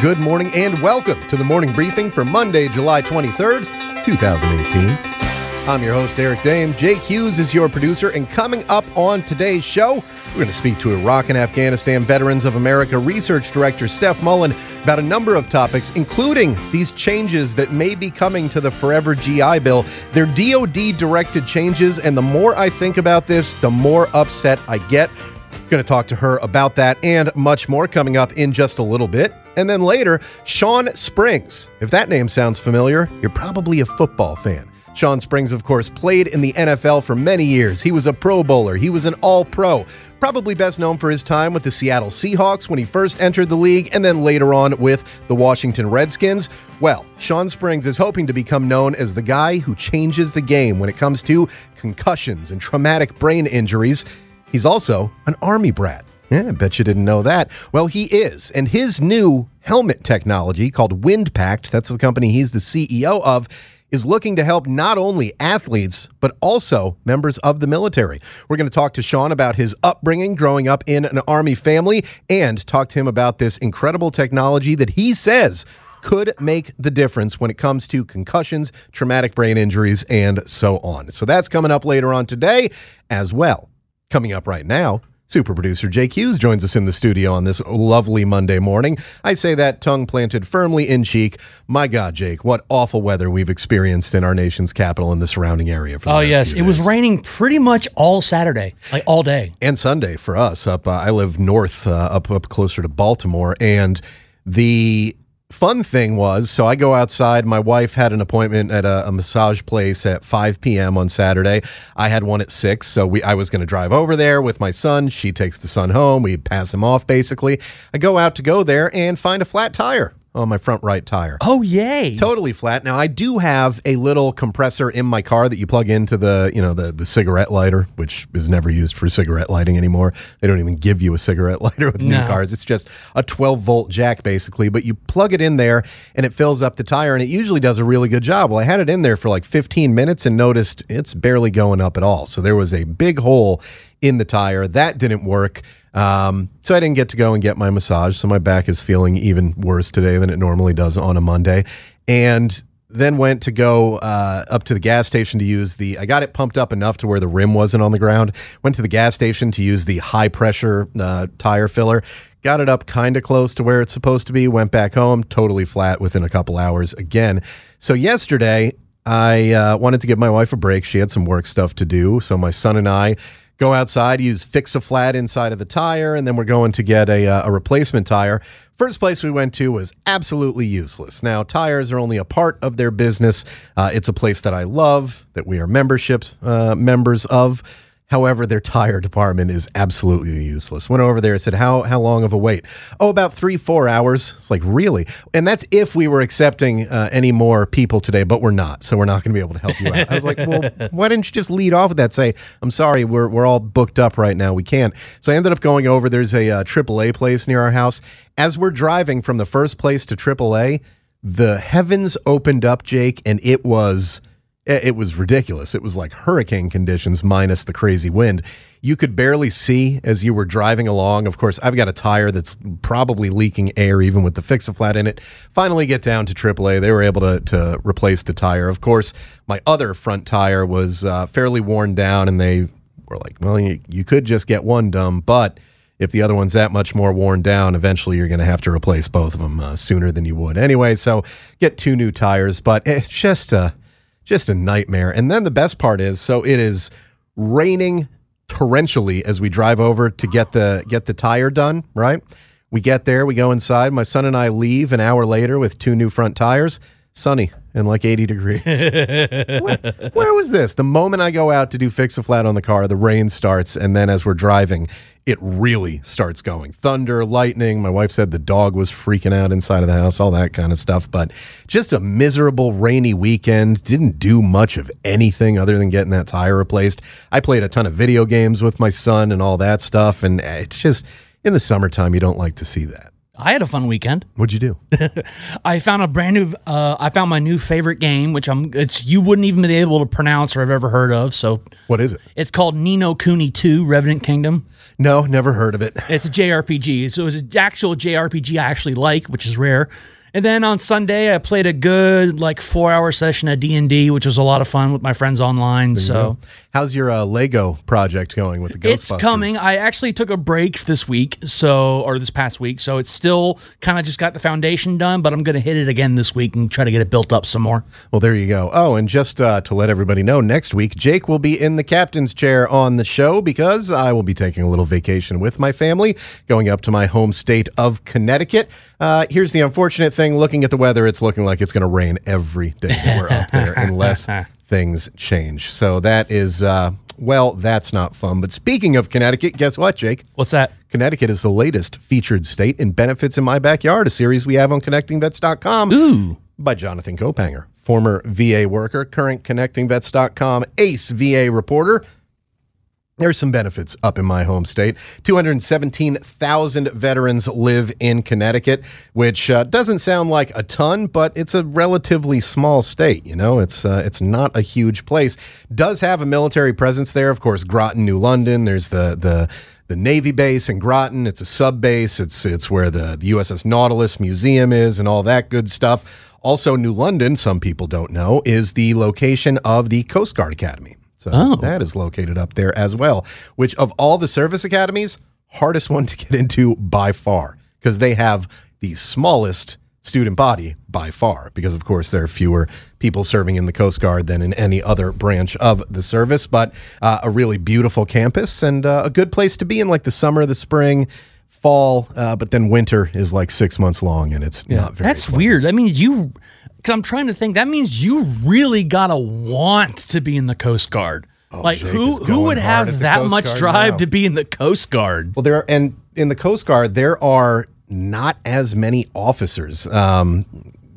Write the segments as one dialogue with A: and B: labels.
A: Good morning and welcome to the morning briefing for Monday, July 23rd, 2018. I'm your host, Eric Dame. Jake Hughes is your producer, and coming up on today's show, we're going to speak to Iraq and Afghanistan Veterans of America Research Director Steph Mullen about a number of topics, including these changes that may be coming to the Forever GI Bill. They're DoD directed changes, and the more I think about this, the more upset I get. Going to talk to her about that and much more coming up in just a little bit. And then later, Shawn Springs. If that name sounds familiar, you're probably a football fan. Shawn Springs, of course, played in the NFL for many years. He was a Pro Bowler, he was an All Pro, probably best known for his time with the Seattle Seahawks when he first entered the league, and then later on with the Washington Redskins. Well, Shawn Springs is hoping to become known as the guy who changes the game when it comes to concussions and traumatic brain injuries. He's also an Army brat. Yeah, I bet you didn't know that. Well, he is. And his new helmet technology called WindPact, that's the company he's the CEO of, is looking to help not only athletes, but also members of the military. We're going to talk to Shawn about his upbringing growing up in an Army family and talk to him about this incredible technology that he says could make the difference when it comes to concussions, traumatic brain injuries, and so on. So that's coming up later on today as well. Coming up right now, super producer Jake Hughes joins us in the studio on this lovely Monday morning. I say that tongue planted firmly in cheek. My God, Jake, what awful weather we've experienced in our nation's capital and the surrounding area. For the
B: oh yes, it was raining pretty much all Saturday, like all day.
A: and Sunday for us. Up, uh, I live north, uh, up up closer to Baltimore, and the fun thing was, so I go outside. My wife had an appointment at a, a massage place at 5 p.m. on Saturday. I had one at six, so we I was going to drive over there with my son. She takes the son home. We pass him off basically. I go out to go there and find a flat tire on my front right tire.
B: Oh yay!
A: Totally flat. Now I do have a little compressor in my car that you plug into the, you know, the the cigarette lighter, which is never used for cigarette lighting anymore. They don't even give you a cigarette lighter with new cars. It's just a 12 volt jack basically, but you plug it in there and it fills up the tire and it usually does a really good job. Well, I had it in there for like 15 minutes and noticed it's barely going up at all. So there was a big hole in the tire. That didn't work. Um, so I didn't get to go and get my massage. So my back is feeling even worse today than it normally does on a Monday. And then went to go uh, up to the gas station to use the. I got it pumped up enough to where the rim wasn't on the ground. Went to the gas station to use the high pressure uh, tire filler. Got it up kind of close to where it's supposed to be. Went back home, totally flat within a couple hours again. So yesterday, I uh, wanted to give my wife a break. She had some work stuff to do. So my son and I go outside, use fix a flat inside of the tire, and then we're going to get a, uh, a replacement tire. First place we went to was absolutely useless. Now, tires are only a part of their business. Uh, it's a place that I love, that we are membership uh, members of. However, their tire department is absolutely useless. Went over there and said, "How how long of a wait?" Oh, about three four hours. It's like really, and that's if we were accepting uh, any more people today, but we're not, so we're not going to be able to help you out. I was like, "Well, why didn't you just lead off with that? Say, I'm sorry, we're we're all booked up right now. We can't." So I ended up going over. There's a uh, AAA place near our house. As we're driving from the first place to AAA, the heavens opened up, Jake, and it was it it was ridiculous. It was like hurricane conditions minus the crazy wind. You could barely see as you were driving along. Of course, I've got a tire that's probably leaking air even with the fix a flat in it. Finally get down to AAA. They were able to, to replace the tire. Of course, my other front tire was uh, fairly worn down and they were like, well, you, you could just get one dumb, but if the other one's that much more worn down, eventually you're going to have to replace both of them uh, sooner than you would anyway. So get two new tires, but it's just a just a nightmare. And then the best part is, so it is raining torrentially as we drive over to get the get the tire done. Right? We get there, we go inside. My son and I leave an hour later with two new front tires. Sunny, and like 80 degrees. where, where was this? The moment I go out to do fix a flat on the car, the rain starts, and then as we're driving, it really starts going. Thunder, lightning. My wife said the dog was freaking out inside of the house, all that kind of stuff. But just a miserable, rainy weekend. Didn't do much of anything other than getting that tire replaced. I played a ton of video games with my son and all that stuff. And it's just in the summertime, you don't like to see that.
B: I had a fun weekend.
A: What'd you do?
B: I found a brand new. Uh, I found my new favorite game, which I'm. It's you wouldn't even be able to pronounce or have ever heard of. So
A: What is it?
B: it's called Ni no Kuni Two: Revenant Kingdom.
A: No, never heard of it.
B: It's a JRPG. So it's an actual JRPG I actually like, which is rare. And then on Sunday, I played a good like four hour session of D and D, which was a lot of fun with my friends online. So
A: How's your uh, Lego project going with the Ghostbusters?
B: it's coming. I actually took a break this week, so or this past week, so it's still kind of just got the foundation done. But I'm going to hit it again this week and try to get it built up some more.
A: Well, there you go. Oh, and just uh, to let everybody know, next week Jake will be in the captain's chair on the show because I will be taking a little vacation with my family, going up to my home state of Connecticut. Uh, here's the unfortunate thing: looking at the weather, it's looking like it's going to rain every day that we're up there, unless things change. So that is, uh, well, that's not fun. But speaking of Connecticut, guess what, Jake?
B: What's that?
A: Connecticut is the latest featured state in Benefits in My Backyard, a series we have on connectingvets.com
B: Ooh.
A: by Jonathan Kaupanger, former VA worker, current connectingvets.com ace VA reporter. There's some benefits up in my home state. 217,000 veterans live in Connecticut, which uh, doesn't sound like a ton, but it's a relatively small state. You know, it's uh, it's not a huge place. Does have a military presence there, of course. Groton, New London. There's the the the Navy base in Groton. It's a sub base. It's it's where the, the USS Nautilus Museum is and all that good stuff. Also, New London, some people don't know, is the location of the Coast Guard Academy. So
B: Oh.
A: that is located up there as well, which of all the service academies, hardest one to get into by far because they have the smallest student body by far because of course there are fewer people serving in the coast guard than in any other branch of the service but uh, a really beautiful campus and uh, a good place to be in like the summer the spring fall uh, but then winter is like six months long and it's not very
B: That's
A: pleasant.
B: weird. i mean you, because I'm trying to think. That means you really gotta want to be in the Coast Guard. like
A: Oh, Jake
B: who who would have that
A: Coast
B: much
A: Guard
B: drive
A: now.
B: to be in the Coast Guard?
A: Well, there are, and in the Coast Guard there are not as many officers um,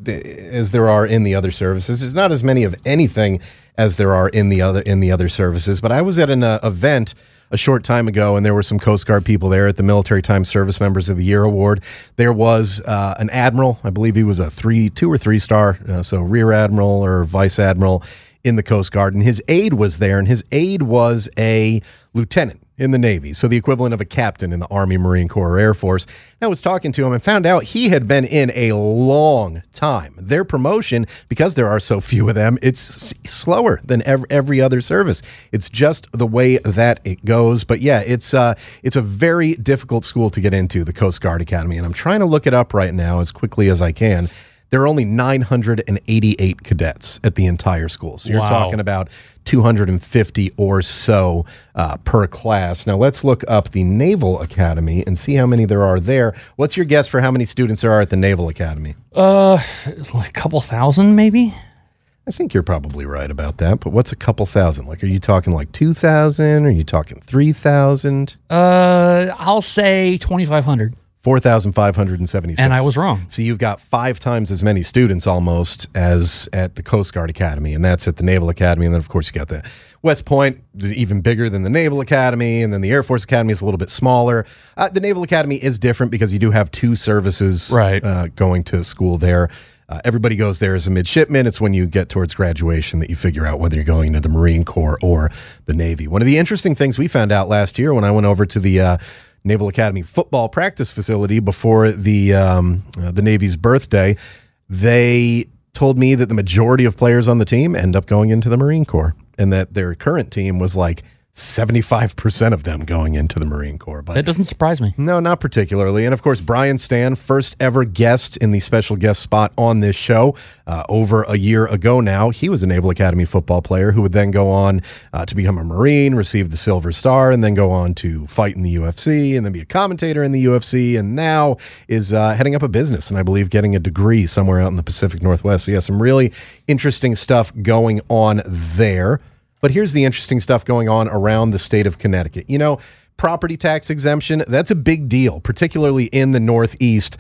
A: as there are in the other services. There's not as many of anything as there are in the other in the other services. But I was at an uh, event a short time ago, and there were some Coast Guard people there at the Military Time Service Members of the Year Award. There was uh, an admiral, I believe he was a three, two or three star, uh, so rear admiral or vice admiral in the Coast Guard, and his aide was there, and his aide was a lieutenant in the Navy, so the equivalent of a captain in the Army, Marine Corps, or Air Force. And I was talking to him and found out he had been in a long time. Their promotion, because there are so few of them, it's slower than every, every other service. It's just the way that it goes. But yeah, it's uh, it's a very difficult school to get into, the Coast Guard Academy, and I'm trying to look it up right now as quickly as I can. There are only 988 cadets at the entire school. So you're
B: Wow.
A: talking about 250 or so uh, per class. Now let's look up the Naval Academy and see how many there are there. What's your guess for how many students there are at the Naval Academy?
B: Uh, like a couple thousand, maybe.
A: I think you're probably right about that. But what's a couple thousand? Like, are you talking like 2,000? Are you talking 3,000?
B: Uh, I'll say twenty five hundred.
A: 4,576.
B: And I was wrong.
A: So you've got five times as many students almost as at the Coast Guard Academy, and that's at the Naval Academy. And then, of course, you got the West Point, is even bigger than the Naval Academy, and then the Air Force Academy is a little bit smaller. Uh, the Naval Academy is different because you do have two services
B: Right.
A: uh, going to school there. Uh, everybody goes there as a midshipman. It's when you get towards graduation that you figure out whether you're going to the Marine Corps or the Navy. One of the interesting things we found out last year when I went over to the uh, Naval Academy football practice facility before the um, uh, the Navy's birthday, they told me that the majority of players on the team end up going into the Marine Corps, and that their current team was like 75% of them going into the Marine Corps. But
B: That doesn't surprise me.
A: no, not particularly. And of course, Brian Stann, first ever guest in the special guest spot on this show uh, over a year ago now. He was a Naval Academy football player who would then go on uh, to become a Marine, receive the Silver Star, and then go on to fight in the UFC and then be a commentator in the UFC. And now is uh, heading up a business and I believe getting a degree somewhere out in the Pacific Northwest. So, yeah, some really interesting stuff going on there. But here's the interesting stuff going on around the state of Connecticut. You know, property tax exemption, that's a big deal, particularly in the Northeast.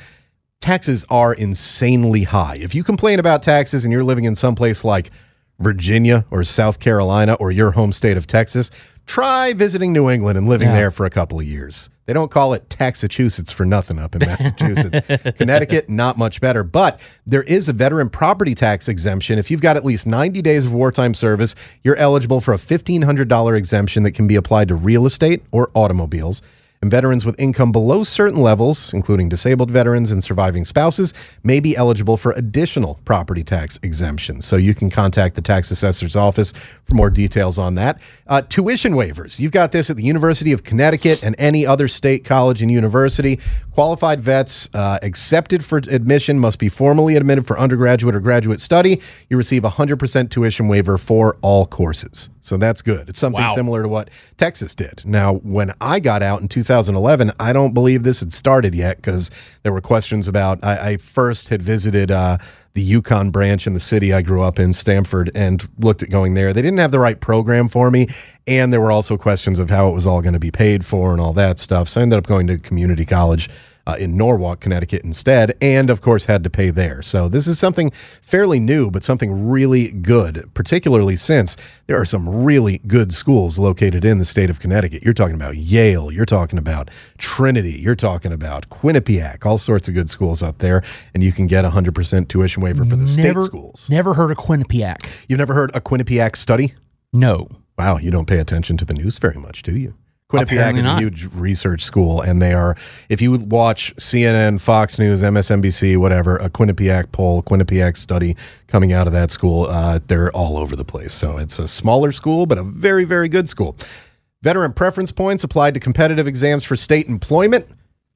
A: Taxes are insanely high. If you complain about taxes and you're living in some place like Virginia or South Carolina or your home state of Texas, try visiting New England and living
B: Yeah.
A: there for a couple of years. They don't call it Taxachusetts for nothing up in Massachusetts. Connecticut, not much better. But there is a veteran property tax exemption. If you've got at least 90 days of wartime service, you're eligible for a $1,500 exemption that can be applied to real estate or automobiles. And veterans with income below certain levels, including disabled veterans and surviving spouses, may be eligible for additional property tax exemptions. So you can contact the tax assessor's office for more details on that. Uh, tuition waivers. You've got this at the University of Connecticut and any other state college and university. Qualified vets uh, accepted for admission must be formally admitted for undergraduate or graduate study. You receive a 100% tuition waiver for all courses. So that's good. It's something
B: Wow.
A: similar to what Texas did. Now, when I got out in 2011, I don't believe this had started yet because there were questions about. I, I first had visited uh, the UConn branch in the city I grew up in, Stamford, and looked at going there. They didn't have the right program for me, and there were also questions of how it was all going to be paid for and all that stuff. So I ended up going to community college uh, in Norwalk, Connecticut instead, and of course had to pay there. So this is something fairly new, but something really good, particularly since there are some really good schools located in the state of Connecticut. You're talking about Yale, you're talking about Trinity, you're talking about Quinnipiac, all sorts of good schools up there, and you can get a 100% tuition waiver for the state schools.
B: Never heard of Quinnipiac.
A: You've never heard a Quinnipiac study?
B: No.
A: Wow, you don't pay attention to the news very much, do you? Quinnipiac is a huge research school, and they are, if you watch CNN, Fox News, MSNBC, whatever, a Quinnipiac poll, Quinnipiac study coming out of that school, uh, they're all over the place. So it's a smaller school, but a very, very good school. Veteran preference points applied to competitive exams for state employment.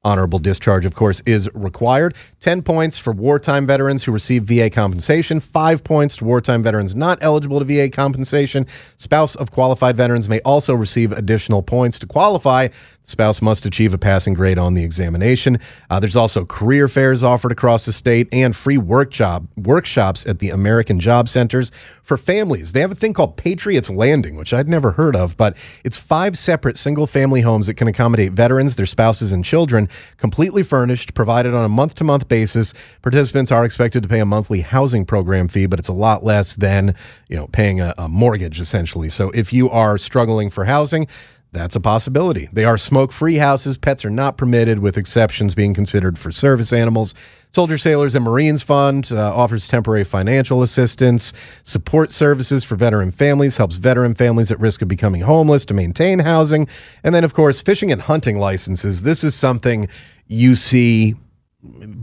A: Honorable discharge, of course, is required. 10 points for wartime veterans who receive VA compensation, 5 points to wartime veterans not eligible to VA compensation. Spouse of qualified veterans may also receive additional points to qualify. Spouse must achieve a passing grade on the examination. Uh, there's also career fairs offered across the state and free work job workshops at the American Job Centers for families. They have a thing called Patriots Landing, which I'd never heard of, but it's five separate single family homes that can accommodate veterans, their spouses, and children, completely furnished, provided on a month to month basis. Participants are expected to pay a monthly housing program fee, but it's a lot less than you know paying a, a mortgage essentially. So if you are struggling for housing, that's a possibility. They are smoke free houses. Pets are not permitted, with exceptions being considered for service animals. Soldier Sailors and Marines Fund uh, offers temporary financial assistance, support services for veteran families, helps veteran families at risk of becoming homeless to maintain housing. And then, of course, fishing and hunting licenses. This is something you see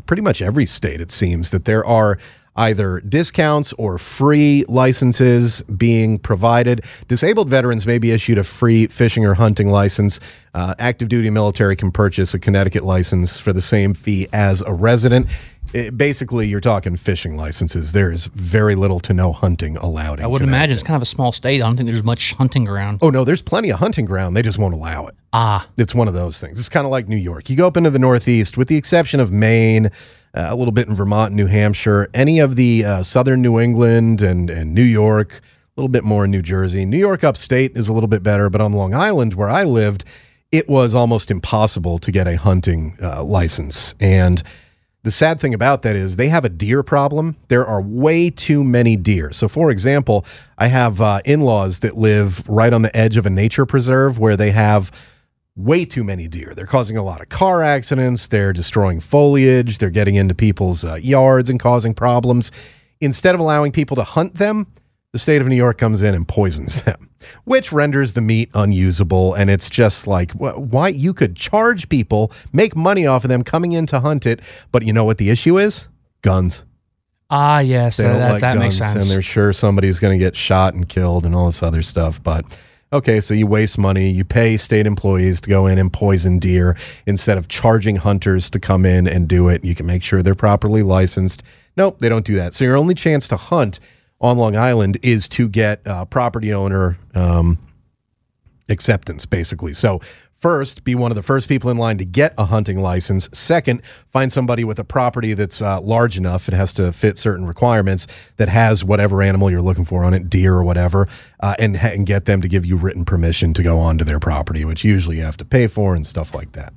A: pretty much every state, it seems, that there are either discounts or free licenses being provided. Disabled veterans may be issued a free fishing or hunting license. Uh, active duty military can purchase a Connecticut license for the same fee as a resident. It- basically, you're talking fishing licenses. There is very little to no hunting allowed. In
B: I would imagine it's kind of a small state. I don't think there's much hunting ground.
A: Oh no, there's plenty of hunting ground. They just won't allow it.
B: Ah,
A: It's one of those things. It's kind of like New York. You go up into the Northeast, with the exception of Maine, uh, a little bit in Vermont, New Hampshire, any of the uh, southern New England and, and New York, a little bit more in New Jersey. New York upstate is a little bit better, but on Long Island, where I lived, it was almost impossible to get a hunting uh, license. And the sad thing about that is they have a deer problem. There are way too many deer. So, for example, I have uh, in laws that live right on the edge of a nature preserve where they have way too many deer. They're causing a lot of car accidents. They're destroying foliage. They're getting into people's uh, yards and causing problems. Instead of allowing people to hunt them, the state of New York comes in and poisons them, which renders the meat unusable. And it's just like, wh- why you could charge people, make money off of them coming in to hunt it. But you know what the issue is? Guns.
B: ah, yes,
A: They
B: uh, that,
A: like
B: that makes sense.
A: and they're sure somebody's going to get shot and killed and all this other stuff. But Okay, so you waste money, you pay state employees to go in and poison deer instead of charging hunters to come in and do it. You can make sure they're properly licensed. Nope, they don't do that. So your only chance to hunt on Long Island is to get uh, property owner um, acceptance, basically. So First, be one of the first people in line to get a hunting license. Second, find somebody with a property that's uh, large enough, it has to fit certain requirements, that has whatever animal you're looking for on it, deer or whatever, uh, and, and get them to give you written permission to go onto their property, which usually you have to pay for and stuff like that.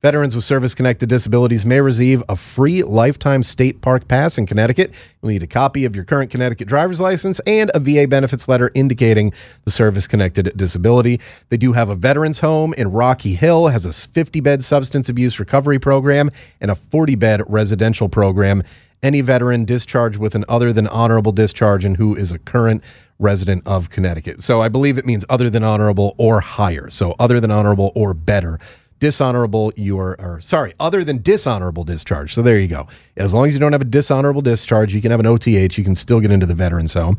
A: Veterans with service connected disabilities may receive a free lifetime state park pass in Connecticut. You'll need a copy of your current Connecticut driver's license and a VA benefits letter indicating the service connected disability. They do have a veterans home in Rocky Hill, has a 50 bed substance abuse recovery program and a 40 bed residential program. Any veteran discharged with an other than honorable discharge and who is a current resident of Connecticut. So I believe it means other than honorable or higher. So other than honorable or better dishonorable you are or sorry other than dishonorable discharge. So there you go. As long as you don't have a dishonorable discharge you can have an oth you can still get into the veterans home.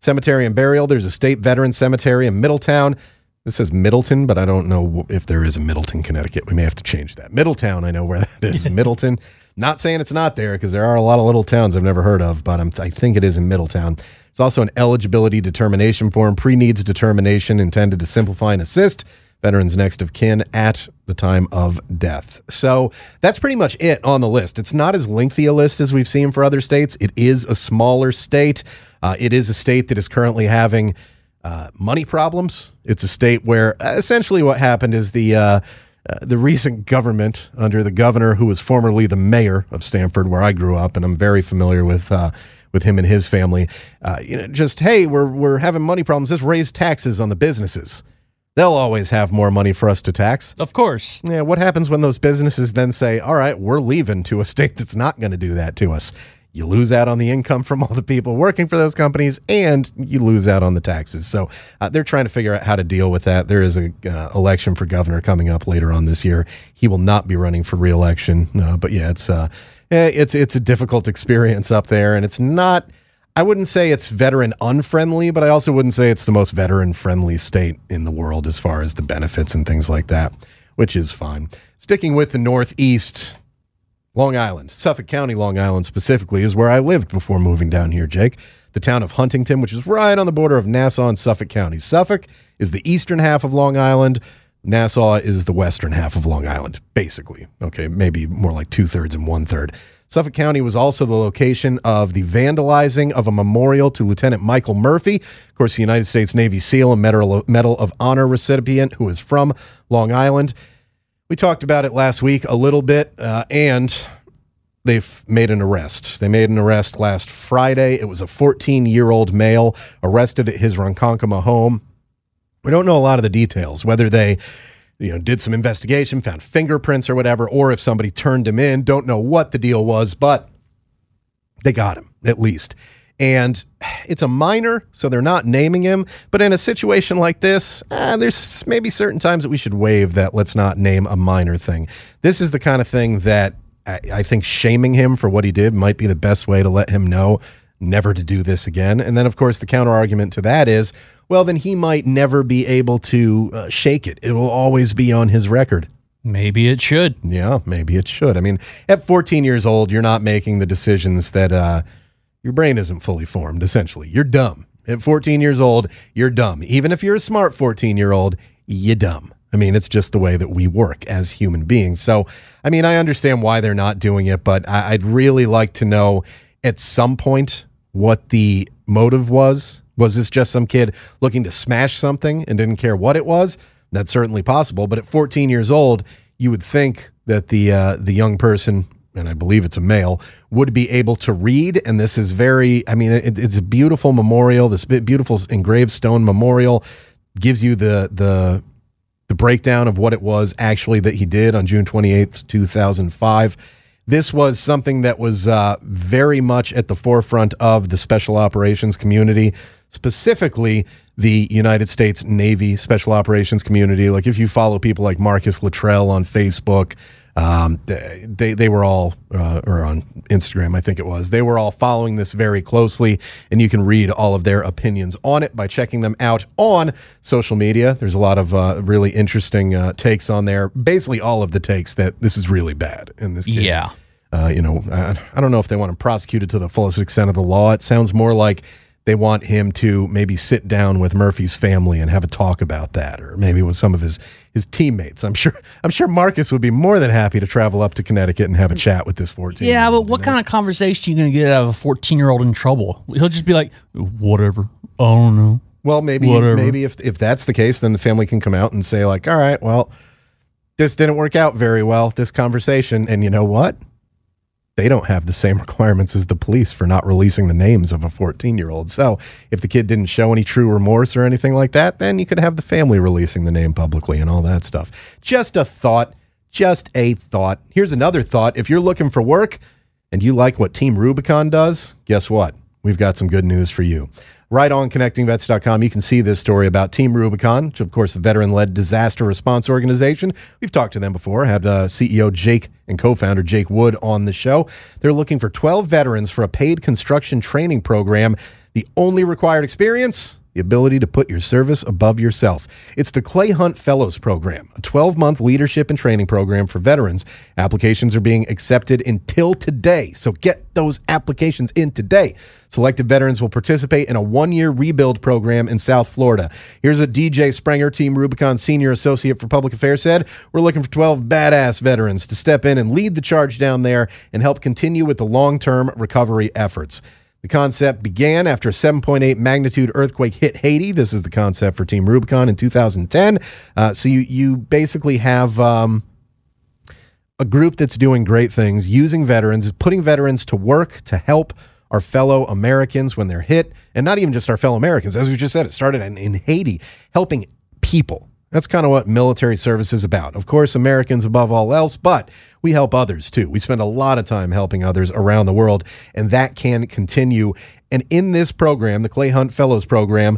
A: Cemetery and burial there's a state veteran cemetery in middletown. This says middleton but i don't know if there is a middleton connecticut. We may have to change that. Middletown i know where that is middleton. Not saying it's not there because there are a lot of little towns i've never heard of but I'm, i think it is in middletown. It's also an eligibility determination form pre-needs determination intended to simplify and assist veterans next of kin at the time of death. So that's pretty much it on the list. It's not as lengthy a list as we've seen for other states. It is a smaller state. Uh, it is a state that is currently having uh, money problems. It's a state where uh, essentially what happened is the uh, uh, the recent government under the governor who was formerly the mayor of Stamford, where I grew up, and I'm very familiar with uh, with him and his family. you know, just hey, we're we're having money problems. Let's raise taxes on the businesses. They'll always have more money for us to tax.
B: Of course.
A: Yeah, what happens when those businesses then say, all right, we're leaving to a state that's not going to do that to us? You lose out on the income from all the people working for those companies, and you lose out on the taxes. So uh, they're trying to figure out how to deal with that. There is an uh, election for governor coming up later on this year. He will not be running for reelection, uh, but yeah, it's uh, it's it's a difficult experience up there, and it's not I wouldn't say it's veteran unfriendly, but I also wouldn't say it's the most veteran friendly state in the world as far as the benefits and things like that, which is fine. Sticking with the Northeast, Long Island, Suffolk County, Long Island specifically, is where I lived before moving down here, Jake. The town of Huntington, which is right on the border of Nassau and Suffolk County. Suffolk is the eastern half of Long Island. Nassau is the western half of Long Island, basically. Okay, maybe more like two thirds and one third. Suffolk County was also the location of the vandalizing of a memorial to Lieutenant Michael Murphy, of course, the United States Navy SEAL and Medal of Honor recipient who is from Long Island. We talked about it last week a little bit, uh, and they've made an arrest. They made an arrest last Friday. It was a 14 year old male arrested at his Ronkonkoma home. We don't know a lot of the details, whether they you know, did some investigation, found fingerprints or whatever, or if somebody turned him in. Don't know what the deal was, but they got him at least. And it's a minor, so they're not naming him. But in a situation like this, uh, there's maybe certain times that we should waive that let's not name a minor thing. This is the kind of thing that I, I think shaming him for what he did might be the best way to let him know never to do this again. And then, of course, the counter argument to that is well, then he might never be able to uh, shake it. It will always be on his record.
B: Maybe it should.
A: Yeah, maybe it should. I mean, at 14 years old, you're not making the decisions that uh, your brain isn't fully formed, essentially. You're dumb. At 14 years old, you're dumb. Even if you're a smart 14 year old, you're dumb. I mean, it's just the way that we work as human beings. So, I mean, I understand why they're not doing it, but I- I'd really like to know at some point what the motive was was this just some kid looking to smash something and didn't care what it was? That's certainly possible. But at 14 years old, you would think that the uh, the young person, and I believe it's a male, would be able to read. And this is very, I mean, it, it's a beautiful memorial. This beautiful engraved stone memorial gives you the the the breakdown of what it was actually that he did on June 28th, 2005. This was something that was uh, very much at the forefront of the special operations community specifically the United States Navy Special Operations community. Like if you follow people like Marcus Luttrell on Facebook, Um, they they were all uh, or on Instagram, I think it was. They were all following this very closely, and you can read all of their opinions on it by checking them out on social media. There's a lot of uh, really interesting uh, takes on there. Basically, all of the takes that this is really bad in this. Kid,
B: Yeah.
A: uh, you know, I, I don't know if they want to prosecute it to the fullest extent of the law. It sounds more like they want him to maybe sit down with Murphy's family and have a talk about that, or maybe with some of his his teammates. I'm sure I'm sure Marcus would be more than happy to travel up to Connecticut and have a chat with this 14.
B: Yeah, but what kind of conversation are you going to get out of a 14 year old in trouble? He'll just be like, whatever. I don't know.
A: Well, maybe
B: Whatever.
A: maybe if if that's the case, then the family can come out and say like, all right, well, this didn't work out very well, this conversation, and you know what? They don't have the same requirements as the police for not releasing the names of a 14 year old. So if the kid didn't show any true remorse or anything like that, then you could have the family releasing the name publicly and all that stuff. Just a thought. Just a thought. Here's another thought. If you're looking for work and you like what Team Rubicon does, guess what? We've got some good news for you. Right on connectingvets.com, you can see this story about Team Rubicon, which, of course, a veteran led disaster response organization. We've talked to them before, had uh, CEO Jake and co founder Jake Wood on the show. They're looking for 12 veterans for a paid construction training program. The only required experience ability to put your service above yourself. It's the Clay Hunt Fellows Program, a 12 month leadership and training program for veterans. Applications are being accepted until today, so get those applications in today. Selected veterans will participate in a one year rebuild program in South Florida. Here's what DJ Sprenger, Team Rubicon Senior Associate for Public Affairs, said We're looking for 12 badass veterans to step in and lead the charge down there and help continue with the long term recovery efforts. The concept began after a 7.8 magnitude earthquake hit Haiti. This is the concept for Team Rubicon in 2010. Uh, so you you basically have um, a group that's doing great things, using veterans, putting veterans to work to help our fellow Americans when they're hit, and not even just our fellow Americans. As we just said, it started in, in Haiti, helping people. That's kind of what military service is about. Of course, Americans above all else, but we help others too. We spend a lot of time helping others around the world, and that can continue. And in this program, the Clay Hunt Fellows Program,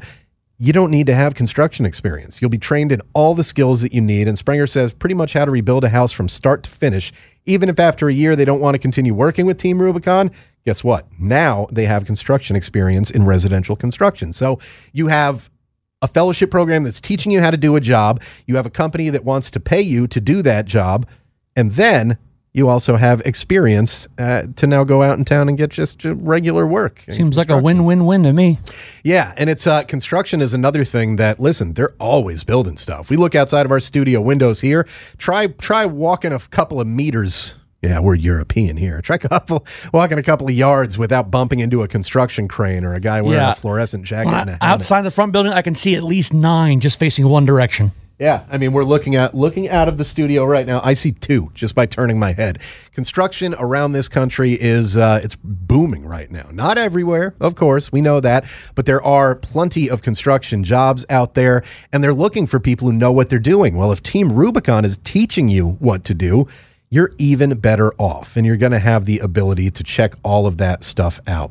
A: you don't need to have construction experience. You'll be trained in all the skills that you need. And Springer says pretty much how to rebuild a house from start to finish. Even if after a year they don't want to continue working with Team Rubicon, guess what? Now they have construction experience in residential construction. So you have a fellowship program that's teaching you how to do a job. You have a company that wants to pay you to do that job. And then you also have experience uh, to now go out in town and get just regular work.
B: Seems like a win win win to me.
A: Yeah, and it's uh, construction is another thing that listen, they're always building stuff. We look outside of our studio windows here. Try try walking a couple of meters. Yeah, we're European here. Try couple walking a couple of yards without bumping into a construction crane or a guy wearing
B: Yeah.
A: a fluorescent jacket. And a
B: outside the front building, I can see at least nine just facing one direction.
A: Yeah, I mean, we're looking at looking out of the studio right now. I see two just by turning my head. Construction around this country is uh, it's booming right now. Not everywhere, of course, we know that, but there are plenty of construction jobs out there, and they're looking for people who know what they're doing. Well, if Team Rubicon is teaching you what to do, you're even better off, and you're going to have the ability to check all of that stuff out.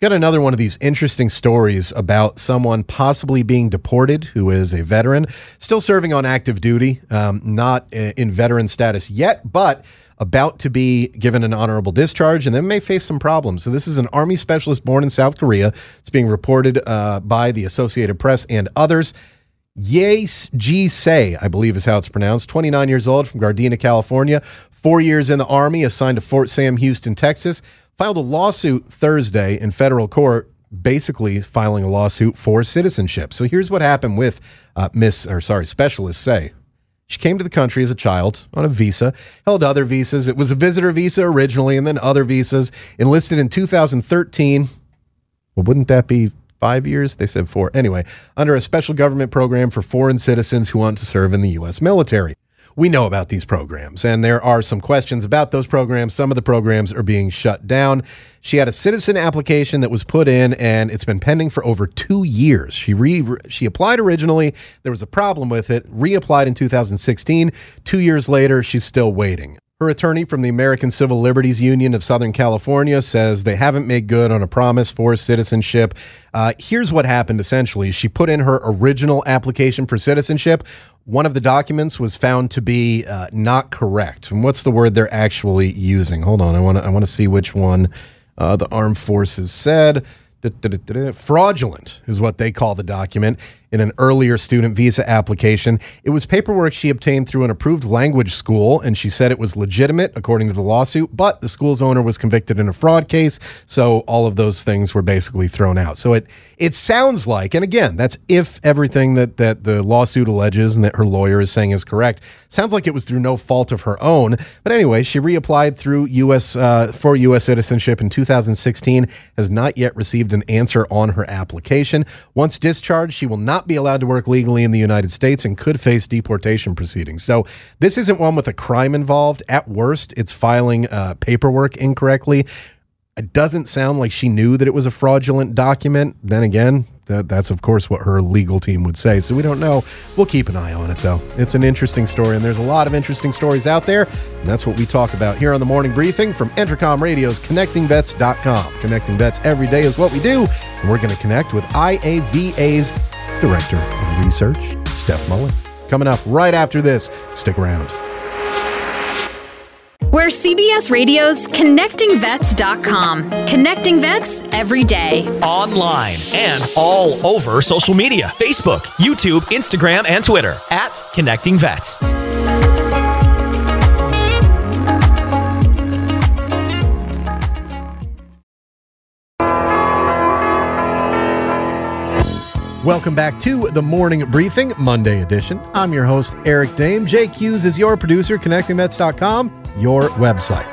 A: Got another one of these interesting stories about someone possibly being deported who is a veteran, still serving on active duty, um, not in veteran status yet, but about to be given an honorable discharge and then may face some problems. So, this is an Army specialist born in South Korea. It's being reported uh, by the Associated Press and others. Yea Ji Sea, I believe is how it's pronounced, 29 years old from Gardena, California, four years in the Army, assigned to Fort Sam Houston, Texas, filed a lawsuit Thursday in federal court, basically filing a lawsuit for citizenship. So here's what happened with uh, Miss, or sorry, Specialist Sea. She came to the country as a child on a visa, held other visas. It was a visitor visa originally, and then other visas. Enlisted in 2013. Well, wouldn't that be five years? They said four. Anyway, under a special government program for foreign citizens who want to serve in the U.S. military. We know about these programs, and there are some questions about those programs. Some of the programs are being shut down. She had a citizen application that was put in, and it's been pending for over two years. She re she applied originally. There was a problem with it. Reapplied in 2016. Two years later, she's still waiting. Her attorney from the American Civil Liberties Union of Southern California says they haven't made good on a promise for citizenship. Uh, here's what happened essentially she put in her original application for citizenship. One of the documents was found to be uh, not correct. And what's the word they're actually using? Hold on, I want to I want to see which one uh, the armed forces said. Fraudulent is what they call the document in an earlier student visa application. It was paperwork she obtained through an approved language school, and she said it was legitimate according to the lawsuit, but the school's owner was convicted in a fraud case, so all of those things were basically thrown out. So it it sounds like, and again, that's if everything that that the lawsuit alleges and that her lawyer is saying is correct, sounds like it was through no fault of her own. But anyway, she reapplied through U.S. Uh, for U.S. citizenship in 2016, has not yet received an answer on her application. Once discharged, she will not be allowed to work legally in the United States and could face deportation proceedings. So this isn't one with a crime involved. At worst, it's filing uh, paperwork incorrectly. It doesn't sound like she knew that it was a fraudulent document. Then again, that, that's of course what her legal team would say. So we don't know. We'll keep an eye on it though. It's an interesting story, and there's a lot of interesting stories out there, and that's what we talk about here on the morning briefing from Entercom Radio's ConnectingVets.com. Connecting Vets every day is what we do, and we're going to connect with IAVA's Director of Research, Steph Mullen. Coming up right after this. Stick around.
C: We're CBS Radio's ConnectingVets.com. Connecting vets every day.
D: Online and all over social media Facebook, YouTube, Instagram, and Twitter at Connecting Vets.
A: Welcome back to the Morning Briefing, Monday edition. I'm your host, Eric Dame. Jake Hughes is your producer, ConnectingVets.com, your website.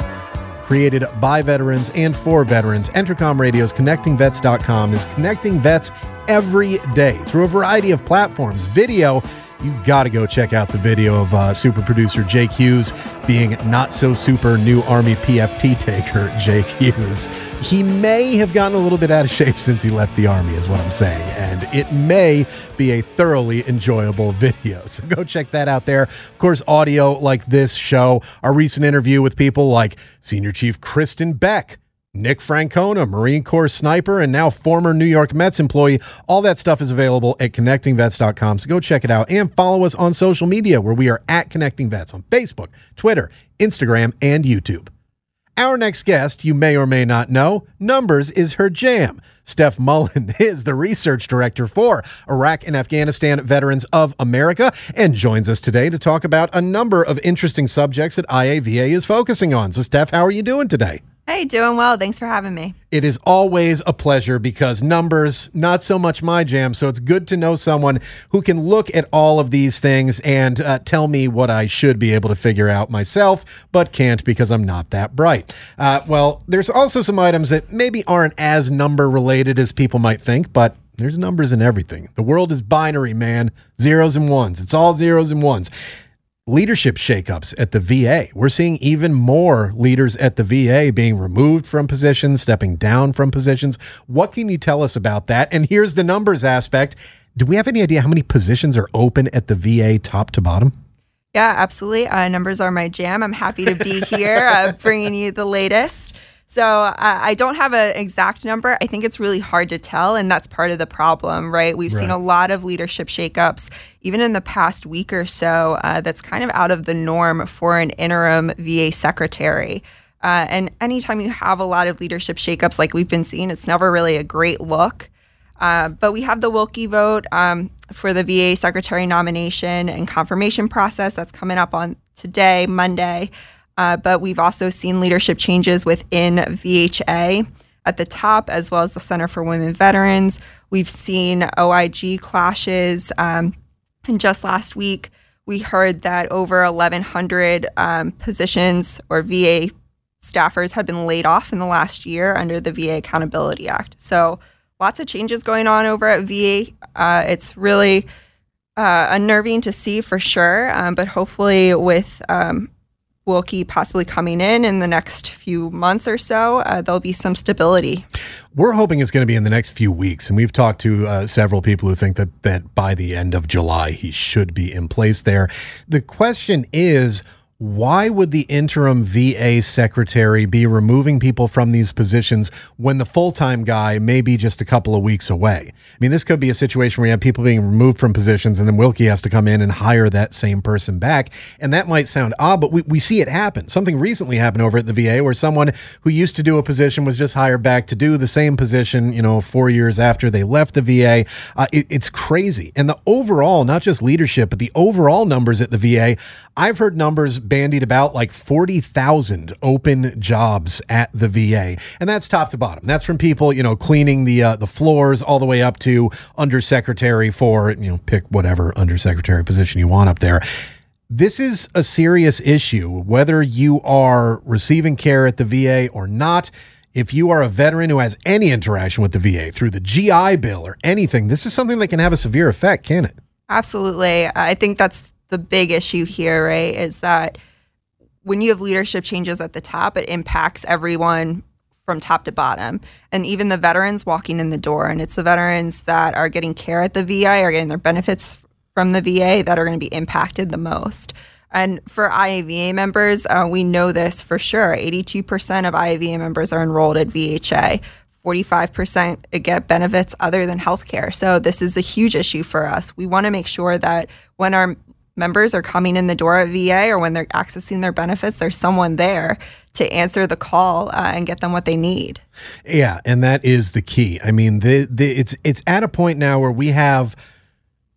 A: Created by veterans and for veterans, Entercom Radio's ConnectingVets.com is connecting vets every day through a variety of platforms, video, you got to go check out the video of uh, super producer Jake Hughes being not so super new Army PFT taker, Jake Hughes. He may have gotten a little bit out of shape since he left the Army, is what I'm saying. And it may be a thoroughly enjoyable video. So go check that out there. Of course, audio like this show, our recent interview with people like Senior Chief Kristin Beck Nick Francona, Marine Corps sniper, and now former New York Mets employee. All that stuff is available at connectingvets.com. So go check it out and follow us on social media where we are at Connecting Vets on Facebook, Twitter, Instagram, and YouTube. Our next guest, you may or may not know, Numbers is her jam. Steph Mullen is the research director for Iraq and Afghanistan Veterans of America and joins us today to talk about a number of interesting subjects that IAVA is focusing on. So, Steph, how are you doing today?
E: Hey, doing well. Thanks for having me.
A: It is always a pleasure because numbers, not so much my jam. So it's good to know someone who can look at all of these things and uh, tell me what I should be able to figure out myself, but can't because I'm not that bright. Uh, well, there's also some items that maybe aren't as number related as people might think, but there's numbers in everything. The world is binary, man. Zeros and ones. It's all zeros and ones leadership shakeups at the VA. We're seeing even more leaders at the VA being removed from positions, stepping down from positions. What can you tell us about that? And here's the numbers aspect. Do we have any idea how many positions are open at the VA top to bottom?
E: Yeah, absolutely. Uh, numbers are my jam. I'm happy to be here uh, bringing you the latest. So uh, I don't have an exact number. I think it's really hard to tell, and that's part of the problem, right? We've right. seen a lot of leadership shakeups, even in the past week or so. Uh, that's kind of out of the norm for an interim VA secretary. Uh, and anytime you have a lot of leadership shakeups like we've been seeing, it's never really a great look. Uh, but we have the Wilkie vote um, for the VA secretary nomination and confirmation process that's coming up on today, Monday. Uh, but we've also seen leadership changes within VHA at the top, as well as the Center for Women Veterans. We've seen OIG clashes. Um, and just last week, we heard that over 1,100 um, positions or VA staffers had been laid off in the last year under the VA Accountability Act. So lots of changes going on over at VA. Uh, it's really uh, unnerving to see for sure, um, but hopefully with um, Wilkie possibly coming in in the next few months or so, uh, there'll be some stability.
A: We're hoping it's going to be in the next few weeks, and we've talked to uh, several people who think that that by the end of July he should be in place there. The question is why would the interim VA secretary be removing people from these positions when the full time guy may be just a couple of weeks away? I mean, this could be a situation where you have people being removed from positions and then Wilkie has to come in and hire that same person back. And that might sound odd, but we, we see it happen. Something recently happened over at the VA where someone who used to do a position was just hired back to do the same position, you know, four years after they left the VA. Uh, it, it's crazy. And the overall, not just leadership, but the overall numbers at the VA, I've heard numbers bandied about like 40,000 open jobs at the VA. And that's top to bottom. That's from people, you know, cleaning the uh, the floors all the way up to undersecretary for, you know, pick whatever undersecretary position you want up there. This is a serious issue whether you are receiving care at the VA or not. If you are a veteran who has any interaction with the VA through the GI Bill or anything, this is something that can have a severe effect, can it?
E: Absolutely. I think that's the big issue here, right? Is that when you have leadership changes at the top, it impacts everyone from top to bottom, and even the veterans walking in the door. And it's the veterans that are getting care at the VA, are getting their benefits from the VA that are going to be impacted the most. And for IAVA members, uh, we know this for sure. 82% of IAVA members are enrolled at VHA. 45% get benefits other than healthcare. So this is a huge issue for us. We want to make sure that when our members are coming in the door at VA or when they're accessing their benefits, there's someone there to answer the call uh, and get them what they need.
A: Yeah, and that is the key. I mean, the, the it's it's at a point now where we have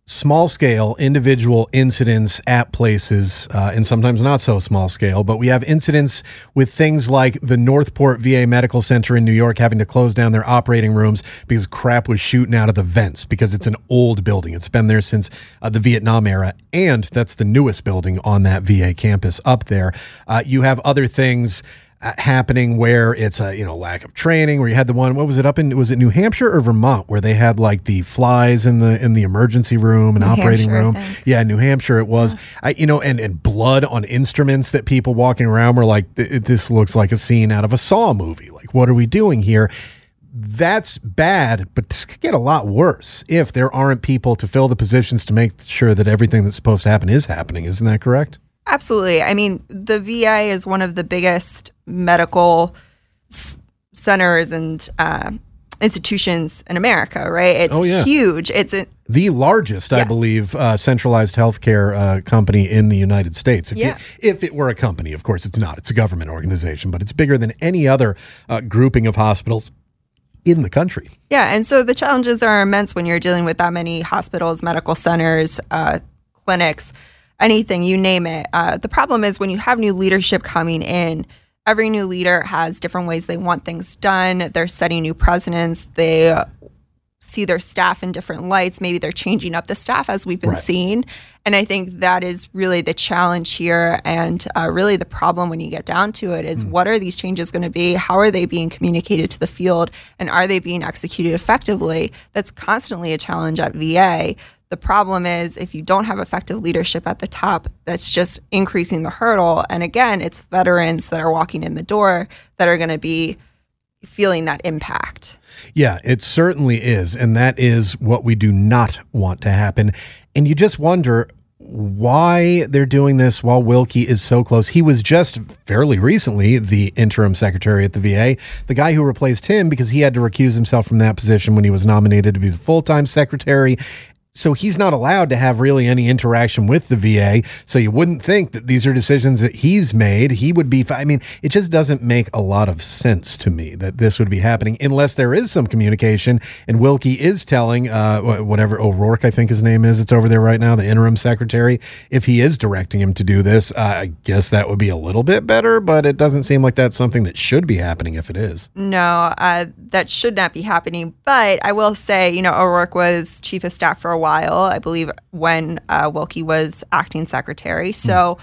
A: small scale individual incidents at places uh, and sometimes not so small scale but we have incidents with things like the northport va medical center in new york having to close down their operating rooms because crap was shooting out of the vents because it's an old building. It's been there since uh, the vietnam era and that's the newest building on that va campus up there. Uh, you have other things uh, happening where it's a you know lack of training where you had the one what was it up in was it New Hampshire or Vermont where they had like the flies in the in the emergency room and
E: New
A: operating
E: Hampshire,
A: room? yeah New Hampshire it was. I, you know and and blood on instruments that people walking around were like this looks like a scene out of a Saw movie. Like what are we doing here? That's bad, but this could get a lot worse if there aren't people to fill the positions to make sure that everything that's supposed to happen is happening. Isn't that correct?
E: Absolutely. I mean, the VA is one of the biggest medical s- centers and uh, institutions in America, right? It's
A: Oh, yeah.
E: huge. It's a,
A: the largest, I believe, uh, centralized healthcare uh, company in the United States. If,
E: Yeah.
A: you, if it were a company, of course, it's not. It's a government organization, but it's bigger than any other uh, grouping of hospitals in the country.
E: Yeah, and so the challenges are immense when you're dealing with that many hospitals, medical centers, uh, clinics, anything, you name it. Uh, the problem is when you have new leadership coming in, every new leader has different ways they want things done. They're setting new precedents. They uh, see their staff in different lights. Maybe they're changing up the staff as we've been
A: Right.
E: seeing. And I think that is really the challenge here. And uh, really the problem when you get down to it is what are these changes going to be? How are they being communicated to the field? And are they being executed effectively? That's constantly a challenge at VA. The problem is if you don't have effective leadership at the top, that's just increasing the hurdle. And again, it's veterans that are walking in the door that are going to be feeling that impact.
A: Yeah, it certainly is. And that is what we do not want to happen. And you just wonder why they're doing this while Wilkie is so close. He was just fairly recently the interim secretary at the VA, the guy who replaced him because he had to recuse himself from that position when he was nominated to be the full time secretary. So he's not allowed to have really any interaction with the VA. So you wouldn't think that these are decisions that he's made. He would be, I mean, it just doesn't make a lot of sense to me that this would be happening unless there is some communication. And Wilkie is telling, uh, whatever O'Rourke, I think his name is, it's over there right now, the interim secretary, if he is directing him to do this, uh, I guess that would be a little bit better, but it doesn't seem like that's something that should be happening if it is.
E: No, uh, that should not be happening. But I will say, you know, O'Rourke was chief of staff for a while, I believe, when uh, Wilkie was acting secretary. So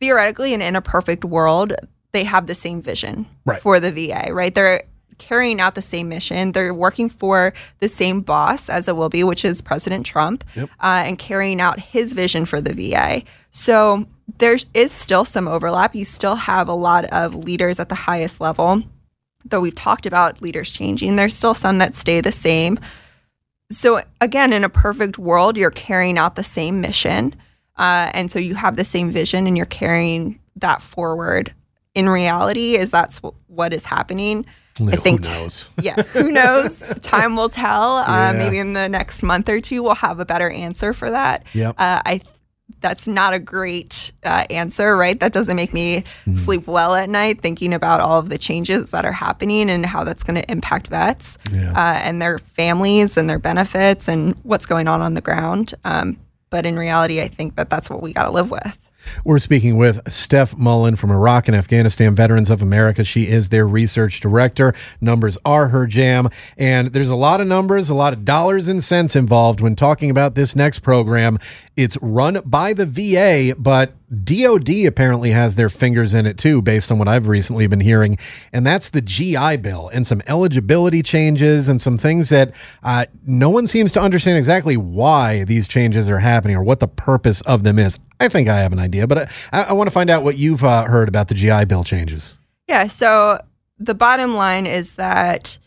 E: theoretically, and in a perfect world, they have the same vision
A: Right.
E: for the VA, right? They're carrying out the same mission. They're working for the same boss as it will be, which is President Trump, uh, and carrying out his vision for the VA. So there is still some overlap. You still have a lot of leaders at the highest level though we've talked about leaders changing, there's still some that stay the same. So, again, in a perfect world, you're carrying out the same mission. Uh, and so you have the same vision and you're carrying that forward. In reality, is that's wh- what is happening. I think
A: who knows?
E: yeah, who knows? Time will tell.
A: Yeah.
E: Uh, maybe in the next month or two, we'll have a better answer for that.
A: Yep.
E: Uh, I that's not a great uh, answer, right? That doesn't make me
A: Hmm.
E: sleep well at night thinking about all of the changes that are happening and how that's going to impact vets
A: Yeah.
E: uh, and their families and their benefits and what's going on on the ground. Um, but in reality, I think that that's what we got to live with.
A: We're speaking with Steph Mullen from Iraq and Afghanistan Veterans of America. She is their research director. Numbers are her jam. And there's a lot of numbers, a lot of dollars and cents involved when talking about this next program. It's run by the VA, but DOD apparently has their fingers in it too, based on what I've recently been hearing. And that's the GI Bill and some eligibility changes and some things that uh, no one seems to understand exactly why these changes are happening or what the purpose of them is. I think I have an idea, but I, I want to find out what you've uh, heard about the GI Bill changes.
E: Yeah. So the bottom line is that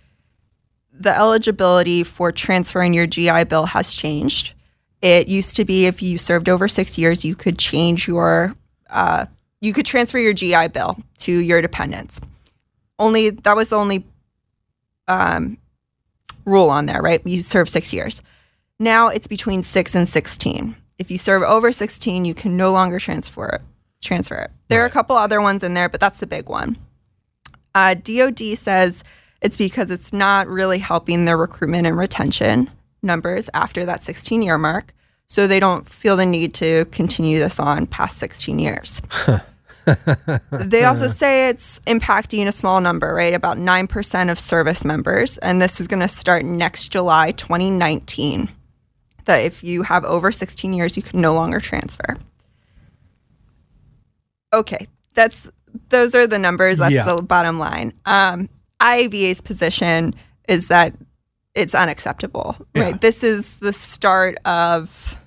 E: the eligibility for transferring your GI Bill has changed. It used to be if you served over six years, you could change your, uh, you could transfer your GI Bill to your dependents. Only that was the only um, rule on there, right? You serve six years. Now it's between six and sixteen. If you serve over sixteen, you can no longer transfer it. Transfer it. There are a couple other ones in there, but that's the big one. Uh, DoD says it's because it's not really helping their recruitment and retention numbers after that 16 year mark. So they don't feel the need to continue this on past 16 years. they also say it's impacting a small number, right? About 9% of service members. And this is going to start next July 2019. That if you have over 16 years, you can no longer transfer. Okay, that's those are the numbers. That's
A: Yeah.
E: the bottom line. Um, IAVA's position is that it's unacceptable.
A: Yeah.
E: Right. This is the start of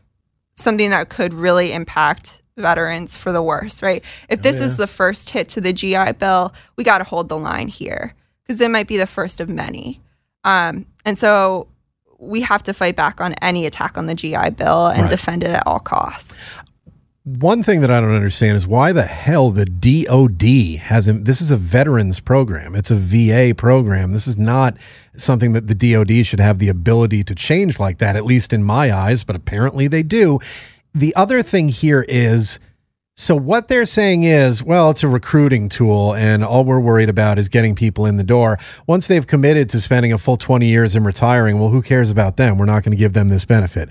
E: something that could really impact veterans for the worse. Right. If this is the first hit to the GI Bill, we got to hold the line here because it might be the first of many. Um, and so we have to fight back on any attack on the GI Bill and
A: Right.
E: defend it at all costs.
A: One thing that I don't understand is why the hell the DOD hasn't. This is a veterans program. It's a VA program. This is not something that the DOD should have the ability to change like that, at least in my eyes, but apparently they do. The other thing here is so what they're saying is, well, it's a recruiting tool, and all we're worried about is getting people in the door. Once they've committed to spending a full 20 years and retiring, well, who cares about them? We're not going to give them this benefit.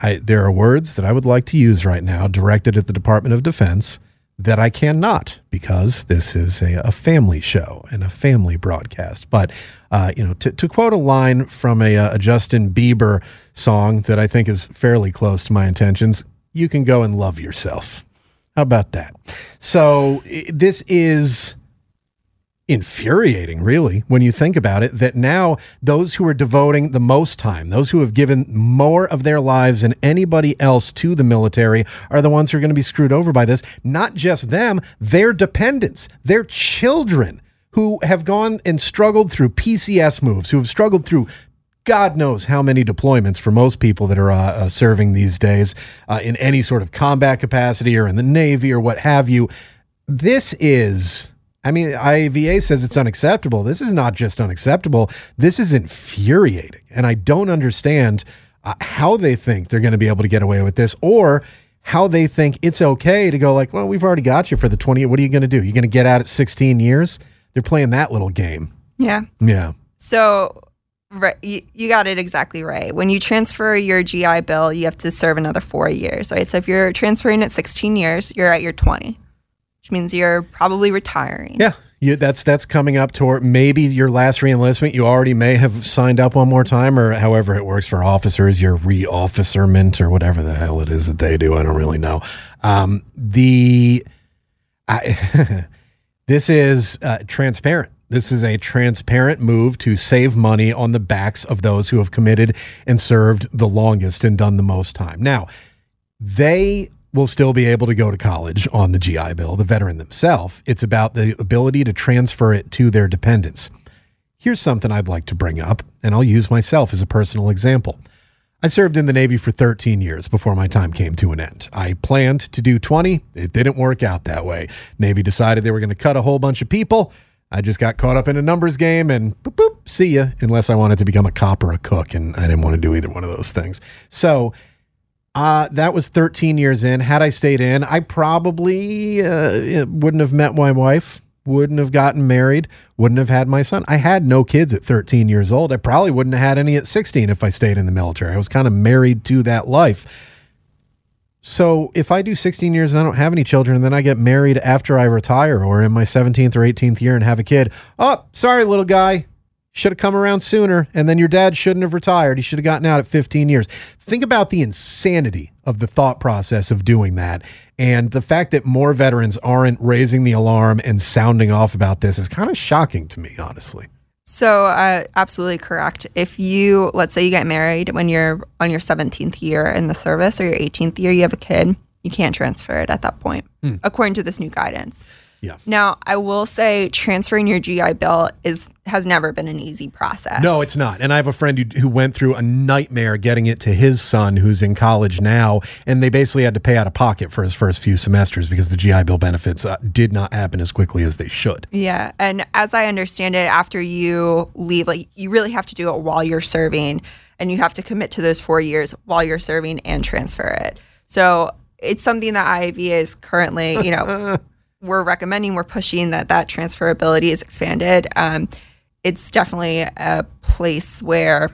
A: I, there are words that I would like to use right now directed at the Department of Defense that I cannot because this is a, a family show and a family broadcast. But, uh, you know, to, to quote a line from a, uh, a Justin Bieber song that I think is fairly close to my intentions, you can go and love yourself. How about that? So this is infuriating, really, when you think about it, that now those who are devoting the most time, those who have given more of their lives than anybody else to the military, are the ones who are going to be screwed over by this. Not just them, their dependents, their children who have gone and struggled through PCS moves, who have struggled through God knows how many deployments for most people that are uh, uh, serving these days uh, in any sort of combat capacity or in the Navy or what have you. This is, I mean, IAVA says it's unacceptable. This is not just unacceptable, this is infuriating. And I don't understand uh, how they think they're going to be able to get away with this or how they think it's okay to go like, well, we've already got you for the 20. What are you going to do? You're going to get out at 16 years? They're playing that little game.
E: Yeah.
A: Yeah.
E: So, right, you, you got it exactly right. When you transfer your GI Bill, you have to serve another four years, right? So if you're transferring at 16 years, you're at your 20, which means you're probably retiring.
A: Yeah, you, that's that's coming up toward maybe your last reenlistment. You already may have signed up one more time, or however it works for officers, your reofficerment or whatever the hell it is that they do. I don't really know. Um, the I, this is uh, transparent. This is a transparent move to save money on the backs of those who have committed and served the longest and done the most time. Now, they will still be able to go to college on the GI Bill, the veteran themselves. It's about the ability to transfer it to their dependents. Here's something I'd like to bring up, and I'll use myself as a personal example. I served in the Navy for 13 years before my time came to an end. I planned to do 20. It didn't work out that way. Navy decided they were going to cut a whole bunch of people. I just got caught up in a numbers game and boop, boop, see ya, unless I wanted to become a cop or a cook. And I didn't want to do either one of those things. So uh, that was 13 years in. Had I stayed in, I probably uh, wouldn't have met my wife wouldn't have gotten married, wouldn't have had my son. I had no kids at 13 years old. I probably wouldn't have had any at 16 if I stayed in the military. I was kind of married to that life. So if I do 16 years and I don't have any children, and then I get married after I retire or in my 17th or 18th year and have a kid, oh, sorry, little guy, should have come around sooner. And then your dad shouldn't have retired. He should have gotten out at 15 years. Think about the insanity of the thought process of doing that. And the fact that more veterans aren't raising the alarm and sounding off about this is kind of shocking to me, honestly.
E: So, uh, absolutely correct. If you, let's say you get married when you're on your 17th year in the service or your 18th year, you have a kid, you can't transfer it at that point, hmm. according to this new guidance.
A: Yeah.
E: Now, I will say transferring your GI Bill is has never been an easy process.
A: No, it's not. And I have a friend who, who went through a nightmare getting it to his son who's in college now, and they basically had to pay out of pocket for his first few semesters because the GI Bill benefits uh, did not happen as quickly as they should.
E: Yeah, and as I understand it, after you leave, like you really have to do it while you're serving, and you have to commit to those four years while you're serving and transfer it. So it's something that IAVA is currently, you know. we're recommending, we're pushing that that transferability is expanded. Um, it's definitely a place where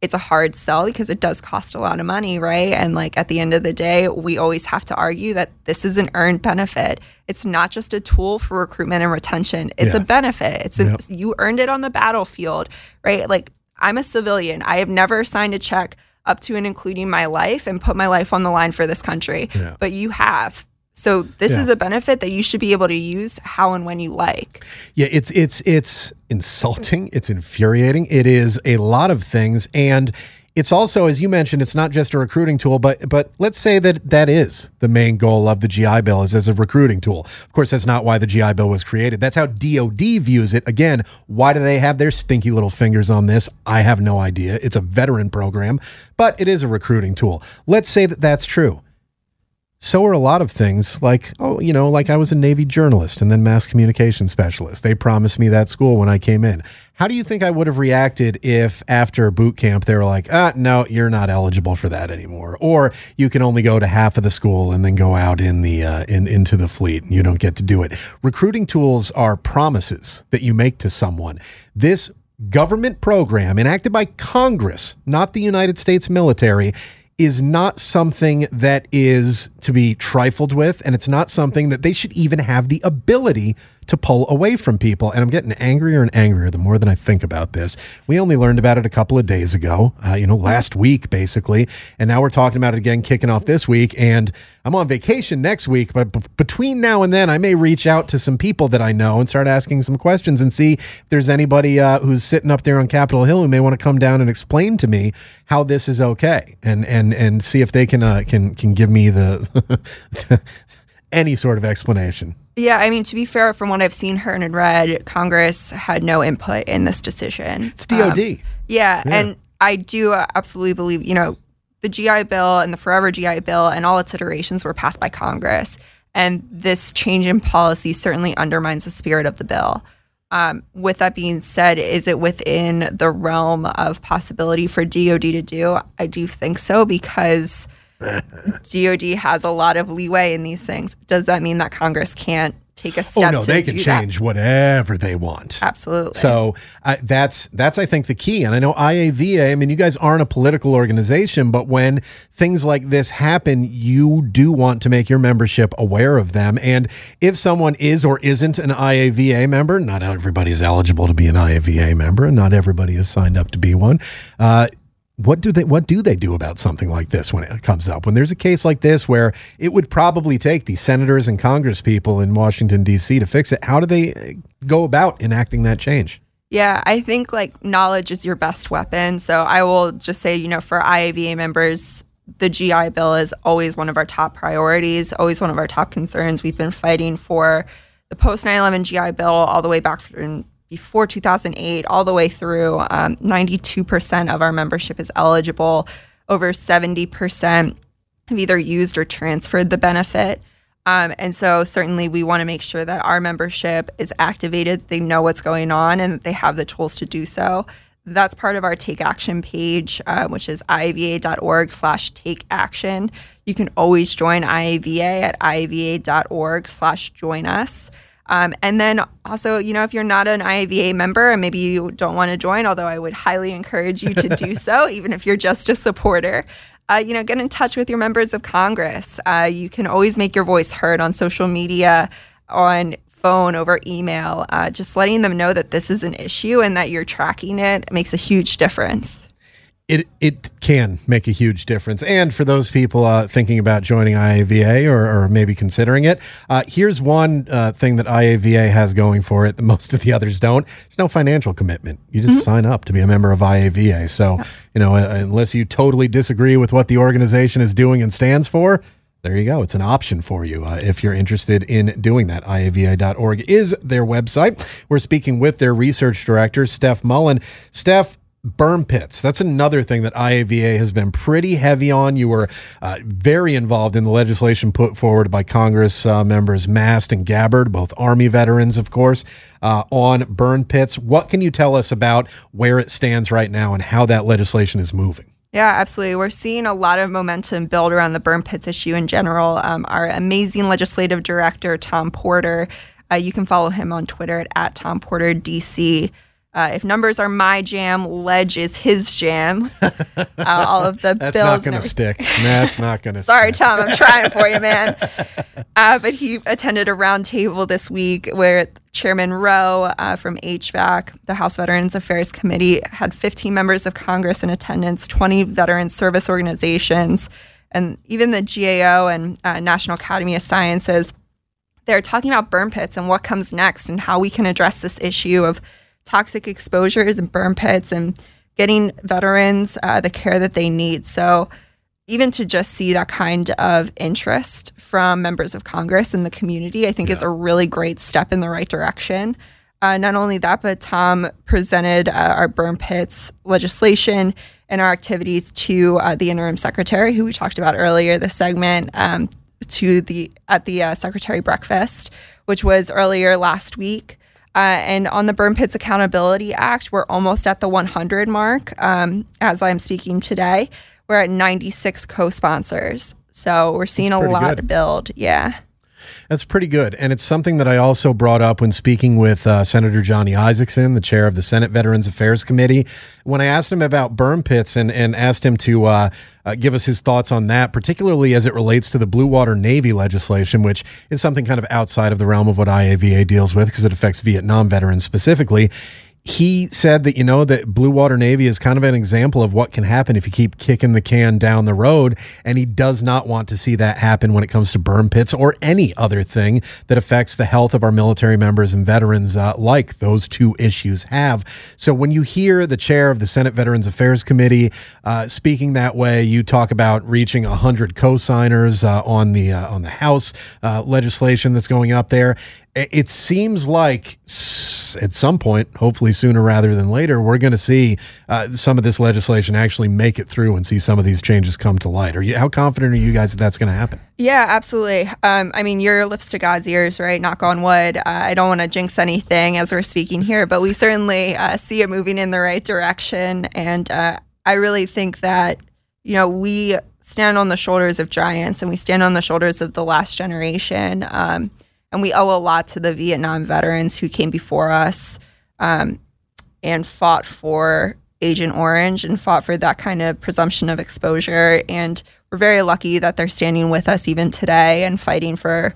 E: it's a hard sell because it does cost a lot of money, right? And like at the end of the day, we always have to argue that this is an earned benefit. It's not just a tool for recruitment and retention. It's yeah. a benefit. It's yep. a, you earned it on the battlefield, right? Like I'm a civilian. I have never signed a check up to and including my life and put my life on the line for this country. Yeah. But you have. So this yeah. is a benefit that you should be able to use how and when you like.
A: Yeah, it's it's it's insulting, it's infuriating. It is a lot of things and it's also as you mentioned it's not just a recruiting tool but but let's say that that is the main goal of the GI bill is as a recruiting tool. Of course that's not why the GI bill was created. That's how DoD views it. Again, why do they have their stinky little fingers on this? I have no idea. It's a veteran program, but it is a recruiting tool. Let's say that that's true so are a lot of things like oh you know like i was a navy journalist and then mass communication specialist. They promised me that school when i came in. How do you think i would have reacted if after boot camp they were like ah no you're not eligible for that anymore or you can only go to half of the school and then go out in the uh, in into the fleet and you don't get to do it. Recruiting tools are promises that you make to someone. This government program enacted by congress not the united states military is not something that is to be trifled with, and it's not something that they should even have the ability to pull away from people. And I'm getting angrier and angrier the more that I think about this. We only learned about it a couple of days ago, uh, you know, last week basically, and now we're talking about it again, kicking off this week. And I'm on vacation next week, but b- between now and then, I may reach out to some people that I know and start asking some questions and see if there's anybody uh, who's sitting up there on Capitol Hill who may want to come down and explain to me how this is okay, and and and see if they can uh, can can give me the any sort of explanation.
E: Yeah, I mean, to be fair, from what I've seen, heard and read, Congress had no input in this decision.
A: It's DOD. Um,
E: yeah, yeah, and I do absolutely believe, you know, the GI Bill and the Forever GI Bill and all its iterations were passed by Congress. And this change in policy certainly undermines the spirit of the bill. Um, with that being said, is it within the realm of possibility for DoD to do? I do think so because DoD has a lot of leeway in these things. Does that mean that Congress can't take a step.
A: Oh no, they can change
E: that.
A: whatever they want.
E: Absolutely.
A: So uh, that's that's I think the key. And I know IAVA. I mean, you guys aren't a political organization, but when things like this happen, you do want to make your membership aware of them. And if someone is or isn't an IAVA member, not everybody's eligible to be an IAVA member, and not everybody is signed up to be one. Uh, what do they what do they do about something like this when it comes up? When there's a case like this where it would probably take the senators and congress people in washington d.c to fix it how do they uh, go about enacting that change?
E: Yeah i think like knowledge is your best weapon. So i will just say you know for iava members the gi bill is always one of our top priorities always one of our top concerns. We've been fighting for the post 9-11 gi bill all the way back from before 2008 all the way through. Um, 92% of our membership is eligible. over 70% have either used or transferred the benefit. Um, and so, certainly, we want to make sure that our membership is activated, they know what's going on, and they have the tools to do so. That's part of our Take Action page, uh, which is iava.org slash take action. You can always join IAVA at iava.org slash join us. Um, and then also, you know, if you're not an IAVA member and maybe you don't want to join, although I would highly encourage you to do so, even if you're just a supporter, uh, you know, get in touch with your members of Congress. Uh, you can always make your voice heard on social media, on phone, over email. Uh, just letting them know that this is an issue and that you're tracking it makes a huge difference.
A: It it can make a huge difference. And for those people uh, thinking about joining IAVA or, or maybe considering it, uh, here's one uh, thing that IAVA has going for it that most of the others don't. There's no financial commitment. You just sign up to be a member of IAVA. So, you know, uh, unless you totally disagree with what the organization is doing and stands for, there you go. It's an option for you uh, if you're interested in doing that. IAVA.org is their website. We're speaking with their research director, Steph Mullen. Steph, burn pits. That's another thing that IAVA has been pretty heavy on. You were uh, very involved in the legislation put forward by Congress uh, members Mast and Gabbard, both Army veterans, of course, uh, on burn pits. What can you tell us about where it stands right now and how that legislation is moving?
E: Yeah, absolutely. We're seeing a lot of momentum build around the burn pits issue in general. Um, our amazing legislative director, Tom Porter, uh, you can follow him on Twitter at, at Tom Porter DC. Uh, if numbers are my jam, ledge is his jam. Uh, all of the
A: That's
E: bills.
A: not going to stick. That's not going to
E: Sorry. Tom, I'm trying for you, man. Uh, but he attended a roundtable this week where Chairman Roe uh, from HVAC, the House Veterans Affairs Committee, had 15 members of Congress in attendance, 20 veteran service organizations, and even the GAO and uh, National Academy of Sciences. They're talking about burn pits and what comes next and how we can address this issue of toxic exposures and burn pits and getting veterans uh, the care that they need. So, even to just see that kind of interest from members of Congress and the community, I think is a really great step in the right direction. Uh, not only that, but Tom presented uh, our burn pits legislation and our activities to uh, the interim secretary, who we talked about earlier. This segment um, to the at the uh, secretary breakfast, which was earlier last week. Uh, and on the Burn Pits Accountability Act, we're almost at the 100 mark um, as I'm speaking today. We're at 96 co sponsors. So we're seeing a lot
A: good.
E: build. Yeah.
A: That's pretty good. And it's something that I also brought up when speaking with uh, Senator Johnny Isakson, the chair of the Senate Veterans Affairs Committee. When I asked him about burn pits and, and asked him to uh, uh, give us his thoughts on that, particularly as it relates to the Blue Water Navy legislation, which is something kind of outside of the realm of what IAVA deals with because it affects Vietnam veterans specifically he said that you know that Blue Water Navy is kind of an example of what can happen if you keep kicking the can down the road. And he does not want to see that happen when it comes to burn pits or any other thing that affects the health of our military members and veterans uh, like those two issues have. So when you hear the chair of the Senate Veterans Affairs Committee uh, speaking that way you talk about reaching 100 co-signers uh, on the uh, on the House uh, legislation that's going up there it seems like at some point, hopefully sooner rather than later, we're going to see uh, some of this legislation actually make it through and see some of these changes come to light. Are you? How confident are you guys that that's going to happen?
E: Yeah, absolutely. Um, I mean, your lips to God's ears, right? Knock on wood. Uh, I don't want to jinx anything as we're speaking here, but we certainly uh, see it moving in the right direction. And uh, I really think that, you know, we stand on the shoulders of giants and we stand on the shoulders of the last generation. Um, and we owe a lot to the Vietnam veterans who came before us um, and fought for Agent Orange and fought for that kind of presumption of exposure. And we're very lucky that they're standing with us even today and fighting for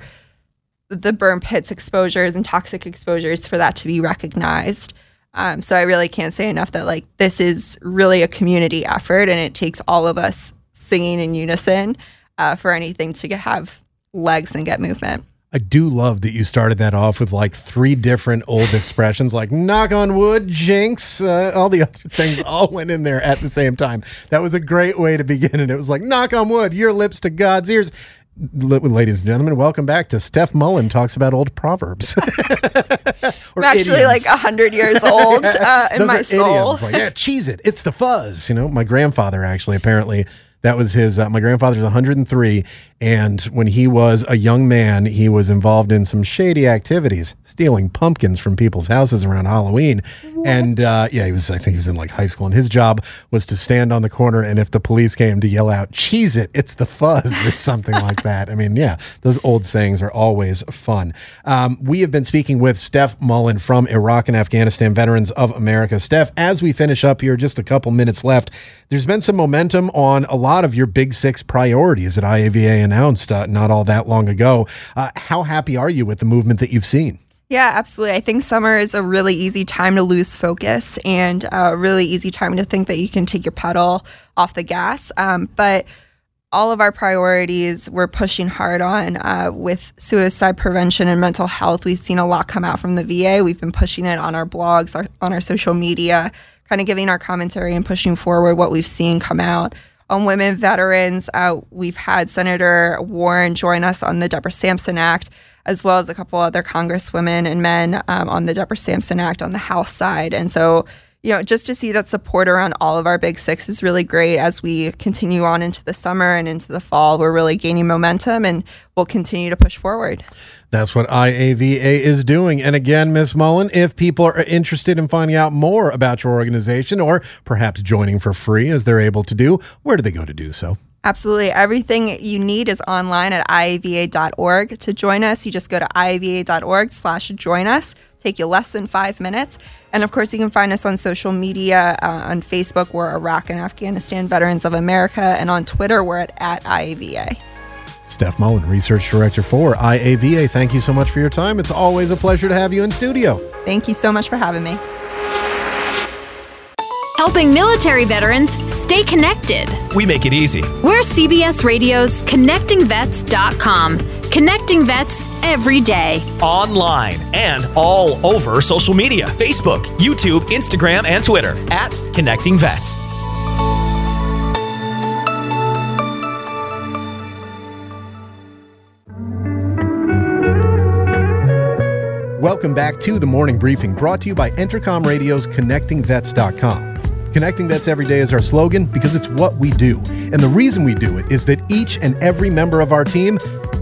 E: the burn pits exposures and toxic exposures for that to be recognized. Um, so I really can't say enough that like this is really a community effort and it takes all of us singing in unison uh, for anything to have legs and get movement.
A: I do love that you started that off with like three different old expressions, like knock on wood, jinx, uh, all the other things all went in there at the same time. That was a great way to begin And It was like knock on wood, your lips to God's ears. ladies and gentlemen, welcome back to Steph Mullen talks about old proverbs.
E: I'm actually idioms. like hundred years old uh, in
A: Those
E: my soul.
A: Idioms. Like, yeah, cheese it. It's the fuzz. You know, my grandfather actually apparently that was his. Uh, my grandfather's 103, and when he was a young man, he was involved in some shady activities, stealing pumpkins from people's houses around Halloween. What? And uh, yeah, he was. I think he was in like high school, and his job was to stand on the corner, and if the police came, to yell out, "Cheese it! It's the fuzz!" or something like that. I mean, yeah, those old sayings are always fun. Um, we have been speaking with Steph Mullen from Iraq and Afghanistan Veterans of America. Steph, as we finish up here, just a couple minutes left. There's been some momentum on a lot of your big six priorities at IAVA announced uh, not all that long ago. Uh, how happy are you with the movement that you've seen?
E: Yeah, absolutely. I think summer is a really easy time to lose focus and a really easy time to think that you can take your pedal off the gas. Um, but all of our priorities we're pushing hard on uh, with suicide prevention and mental health. We've seen a lot come out from the VA. We've been pushing it on our blogs, our, on our social media kind of giving our commentary and pushing forward what we've seen come out. On women veterans, uh, we've had Senator Warren join us on the Deborah Sampson Act, as well as a couple other congresswomen and men um, on the Deborah Sampson Act on the House side. And so, you know, just to see that support around all of our big six is really great as we continue on into the summer and into the fall. We're really gaining momentum and we'll continue to push forward.
A: That's what IAVA is doing. And again, Ms. Mullen, if people are interested in finding out more about your organization or perhaps joining for free as they're able to do, where do they go to do so?
E: Absolutely. Everything you need is online at iava.org. To join us, you just go to iava.org slash join us. Take you less than five minutes. And of course, you can find us on social media. Uh, on Facebook, we're Iraq and Afghanistan Veterans of America. And on Twitter, we're at, at IAVA.
A: Steph Mullen, Research Director for IAVA. Thank you so much for your time. It's always a pleasure to have you in studio.
E: Thank you so much for having me.
C: Helping military veterans stay connected.
D: We make it easy.
C: We're CBS Radio's ConnectingVets.com. Connecting vets every day.
D: Online and all over social media Facebook, YouTube, Instagram, and Twitter at Connecting Vets.
A: Welcome back to the morning briefing brought to you by Entercom Radio's ConnectingVets.com. Connecting Vets Every Day is our slogan because it's what we do. And the reason we do it is that each and every member of our team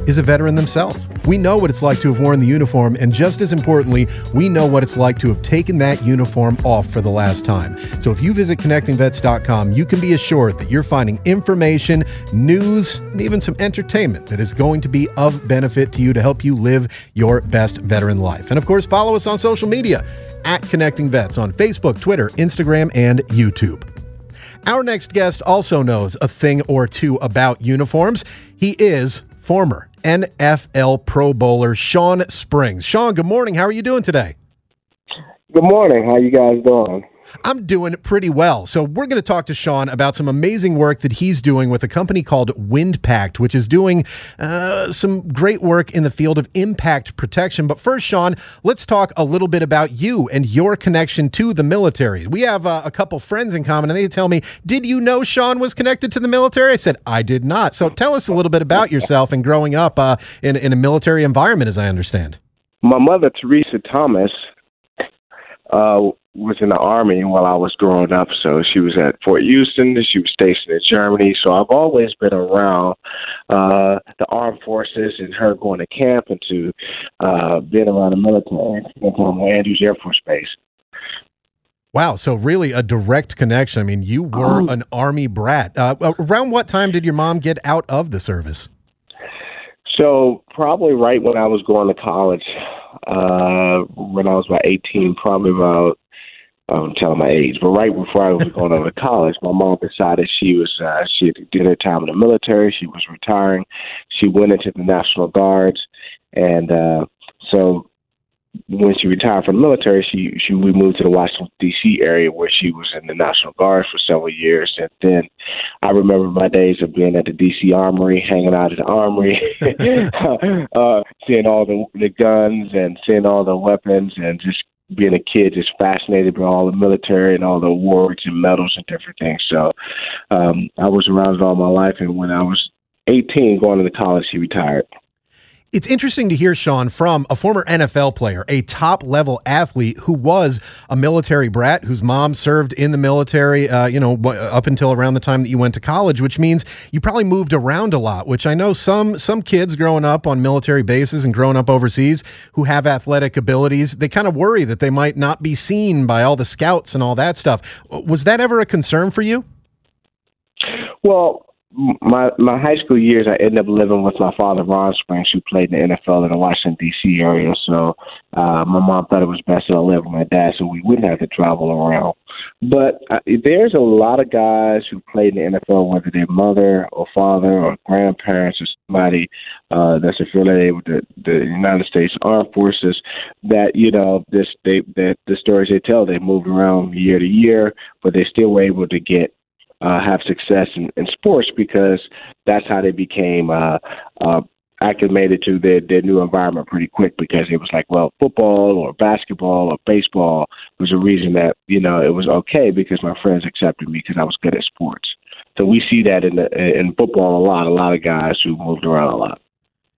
A: is a veteran themselves. We know what it's like to have worn the uniform, and just as importantly, we know what it's like to have taken that uniform off for the last time. So if you visit connectingvets.com, you can be assured that you're finding information, news, and even some entertainment that is going to be of benefit to you to help you live your best veteran life. And of course, follow us on social media at Connecting Vets on Facebook, Twitter, Instagram, and YouTube. Our next guest also knows a thing or two about uniforms. He is former NFL Pro Bowler Shawn Springs. Shawn, good morning. How are you doing today?
F: Good morning. How you guys doing?
A: I'm doing pretty well. So, we're going to talk to Shawn about some amazing work that he's doing with a company called Windpact, which is doing uh, some great work in the field of impact protection. But first, Shawn, let's talk a little bit about you and your connection to the military. We have uh, a couple friends in common, and they tell me, Did you know Shawn was connected to the military? I said, I did not. So, tell us a little bit about yourself and growing up uh, in, in a military environment, as I understand.
F: My mother, Teresa Thomas, uh, was in the army while I was growing up. So she was at Fort Houston. She was stationed in Germany. So I've always been around uh, the armed forces and her going to camp and to uh, being around the military. from Andrews Air Force Base.
A: Wow, so really a direct connection. I mean, you were um, an army brat. Uh, around what time did your mom get out of the service?
F: So probably right when I was going to college, uh, when I was about 18, probably about I'm telling my age, but right before I was going over to college, my mom decided she was uh, she did her time in the military. She was retiring. She went into the National Guards, and uh, so when she retired from the military, she she we moved to the Washington D.C. area where she was in the National Guard for several years, and then I remember my days of being at the D.C. Armory, hanging out at the Armory, uh, seeing all the the guns and seeing all the weapons, and just being a kid, just fascinated by all the military and all the awards and medals and different things. So um, I was around it all my life, and when I was 18, going into college, he retired.
A: It's interesting to hear, Shawn, from a former NFL player, a top level athlete who was a military brat, whose mom served in the military, uh, you know, up until around the time that you went to college, which means you probably moved around a lot, which I know some, some kids growing up on military bases and growing up overseas who have athletic abilities, they kind of worry that they might not be seen by all the scouts and all that stuff. Was that ever a concern for you?
F: Well, my my high school years, I ended up living with my father, Ron Springs, who played in the NFL in the Washington D.C. area. So uh, my mom thought it was best that I live with my dad, so we wouldn't have to travel around. But uh, there's a lot of guys who played in the NFL, whether they're mother or father or grandparents or somebody uh, that's affiliated with the, the United States Armed Forces. That you know, this they that the stories they tell, they moved around year to year, but they still were able to get uh, have success in, in sports because that's how they became uh, uh, acclimated to their, their new environment pretty quick because it was like, well, football or basketball or baseball was a reason that, you know, it was okay because my friends accepted me because I was good at sports. So we see that in the, in football a lot, a lot of guys who moved around a lot.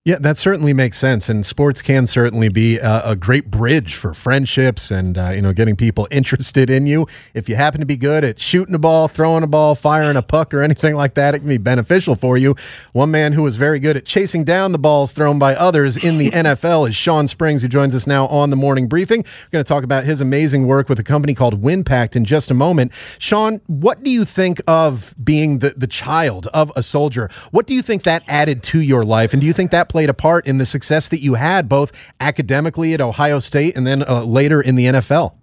A: Yeah, that certainly makes sense, and sports can certainly be a, a great bridge for friendships and uh, you know getting people interested in you. If you happen to be good at shooting a ball, throwing a ball, firing a puck, or anything like that, it can be beneficial for you. One man who was very good at chasing down the balls thrown by others in the NFL is Shawn Springs, who joins us now on the morning briefing. We're going to talk about his amazing work with a company called Windpact in just a moment. Shawn, what do you think of being the the child of a soldier? What do you think that added to your life, and do you think that played a part in the success that you had both academically at Ohio State and then uh, later in the NFL.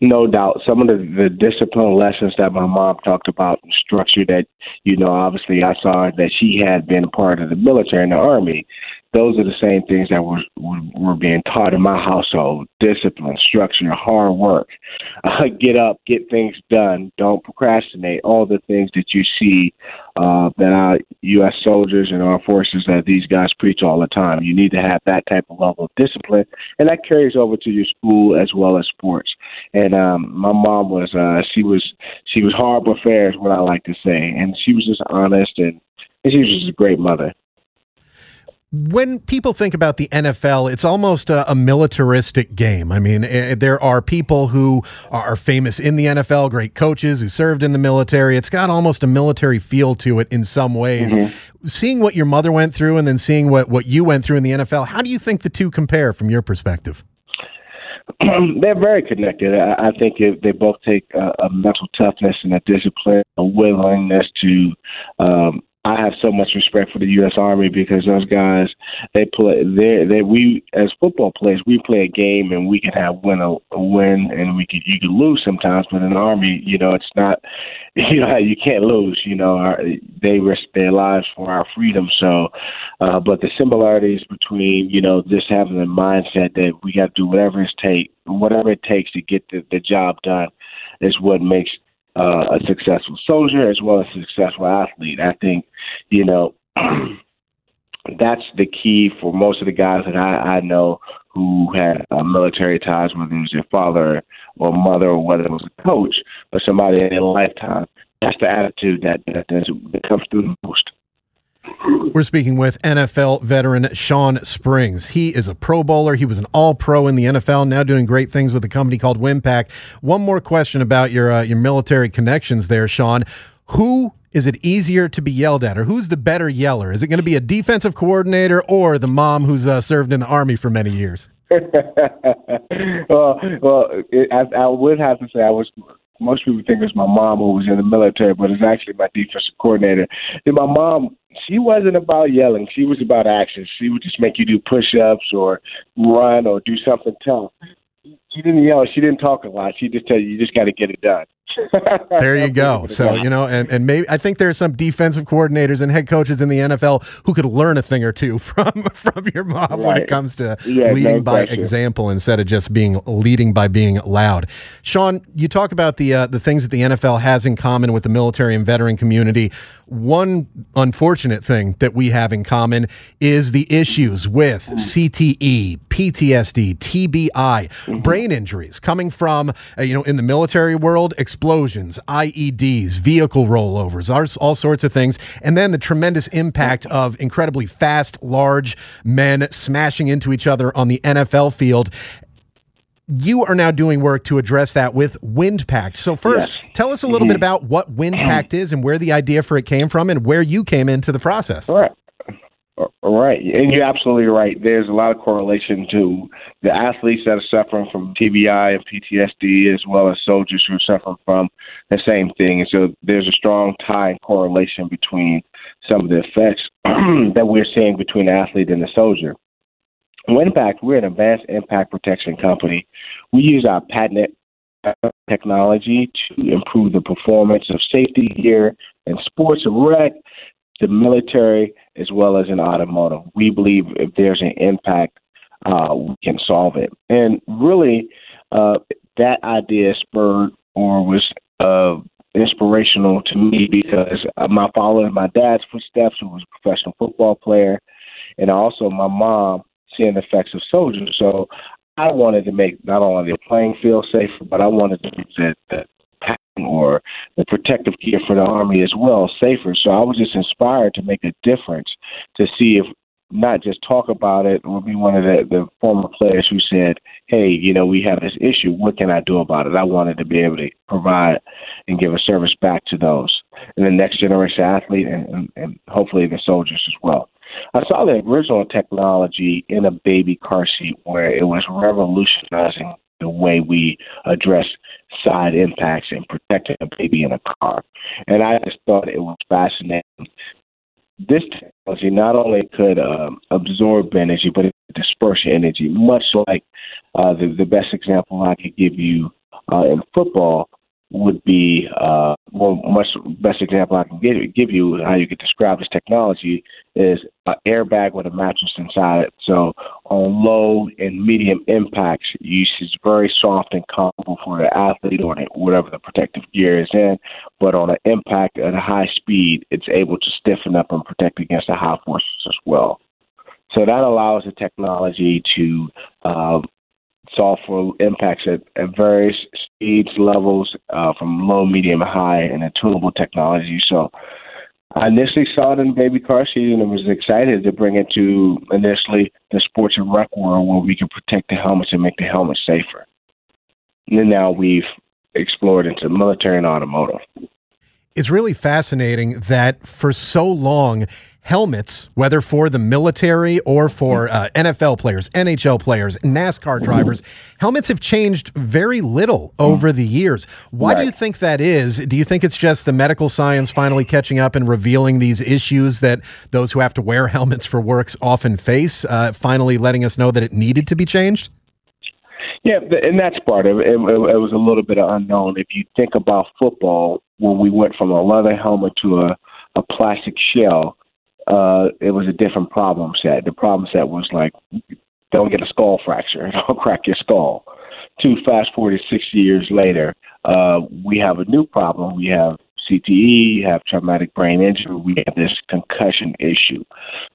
F: No doubt. Some of the, the discipline lessons that my mom talked about, structure that, you know, obviously I saw that she had been a part of the military and the army those are the same things that were were, being taught in my household: discipline, structure, hard work, uh, get up, get things done, don't procrastinate. All the things that you see uh, that our U.S. soldiers and our forces that these guys preach all the time. You need to have that type of level of discipline, and that carries over to your school as well as sports. And um, my mom was uh, she was she was hard but fair is what I like to say, and she was just honest and, and she was just a great mother
A: when people think about the NFL, it's almost a, a, militaristic game. I mean, eh, there are people who are famous in the NFL, great coaches who served in the military. It's got almost a military feel to it in some ways. Mm-hmm. Seeing what your mother went through and then seeing what, what you went through in the NFL, how do you think the two compare from your perspective?
F: They're very connected. I, I think it, they both take a, a mental toughness and a discipline, a willingness to um, I have so much respect for the U.S. Army because those guys they play they they we as football players we play a game and we can have win a, a win and we could you can lose sometimes but in the Army you know it's not you know you can't lose you know our, they risk their lives for our freedom so uh, but the similarities between you know just having the mindset that we got to do whatever it take whatever it takes to get the, the job done is what makes uh, a successful soldier as well as a successful athlete. I think, you know, that's the key for most of the guys that I, I know who had uh, military ties, whether it was their father or mother or whether it was a coach or somebody in their lifetime. That's the attitude that, that, that comes through the most.
A: We're speaking with NFL veteran Shawn Springs. He is a Pro Bowler. He was an All Pro in the NFL, now doing great things with a company called Windpact. One more question about your uh, your military connections there, Shawn. Who is it easier to be yelled at, or who's the better yeller? Is it going to be a defensive coordinator or the mom who's uh, served in the army for many years?
F: well, well, it, I, I would have to say I was most people think it's my mom who was in the military, but it's actually my defensive coordinator. And my mom, she wasn't about yelling. She was about action. She would just make you do push-ups or run or do something tough. She didn't yell. She didn't talk a lot. She just tell you, you just got to get it done
A: there you go. So you know, and, and maybe I think there are some defensive coordinators and head coaches in the NFL who could learn a thing or two from from your mom right. when it comes to yeah, leading no by example instead of just being leading by being loud. Shawn, you talk about the uh, the things that the NFL has in common with the military and veteran community. One unfortunate thing that we have in common is the issues with CTE, PTSD, TBI, brain injuries coming from, uh, you know, in the military world, explosions, IEDs, vehicle rollovers, all, sorts of things. And then the tremendous impact of incredibly fast, large men smashing into each other on the NFL field you are now doing work to address that with WindPact. So first,
F: Yes.
A: tell us a little bit about what WindPact is and where the idea for it came from and where you came into the process.
F: All right. Right. And you're absolutely right. There's a lot of correlation to the athletes that are suffering from TBI and PTSD, as well as soldiers who are suffering from the same thing. And so there's a strong tie and correlation between some of the effects that we're seeing between the athlete and the soldier. when WindPact, we're an advanced impact protection company. We use our patented technology to improve the performance of safety gear in sports and rec, the military, as well as in automotive. We believe if there's an impact, uh, we can solve it. And really, uh, that idea spurred or was uh, inspirational to me because I'm following my dad's footsteps, who was a professional football player, and also my mom seeing the effects of soldiers. So I wanted to make not only the playing field safer, but I wanted to make the, or the protective gear for the Army as well safer. So I was just inspired to make a difference to see if not just talk about it or be one of the, the former players who said, hey, you know, we have this issue. What can I do about it? I wanted to be able to provide and give a service back to those and the next generation athlete and, and, and hopefully the soldiers as well. I saw the original technology in a baby car seat where it was revolutionizing the way we address side impacts and protecting a baby in a car. And I just thought it was fascinating. This technology not only could um, absorb energy, but it could disperse energy, much like uh, the, the best example I could give you uh, in football would be uh, much best example I can give, give you how you could describe this technology is an airbag with a mattress inside it. So on low and medium impacts, use very soft and comfortable for the athlete or whatever the protective gear is in. But on an impact at a high speed, it's able to stiffen up and protect against the high forces as well. So that allows the technology to uh, for impacts at, at various speeds, levels, uh, from low, medium, high, and a tunable technology. So I initially saw it in baby car seat and was excited to bring it to initially the sports and rec world where we can protect the helmets and make the helmets safer. And then now we've explored into military and automotive.
A: It's really fascinating that for so long, helmets, whether for the military or for uh, NFL players, NHL players, NASCAR drivers, helmets have changed very little over the years. Why do you think that is? Do you think it's just the medical science finally catching up and revealing these issues that those who have to wear helmets for works often face, uh, finally letting us know that it needed to be changed?
F: Yeah, and that's part of it. It, it. it was a little bit of unknown. If you think about football, when we went from a leather helmet to a, a plastic shell, uh, it was a different problem set. The problem set was like, don't get a skull fracture, don't crack your skull. To fast forward 60 years later, uh, we have a new problem. We have CTE, you have traumatic brain injury, we have this concussion issue.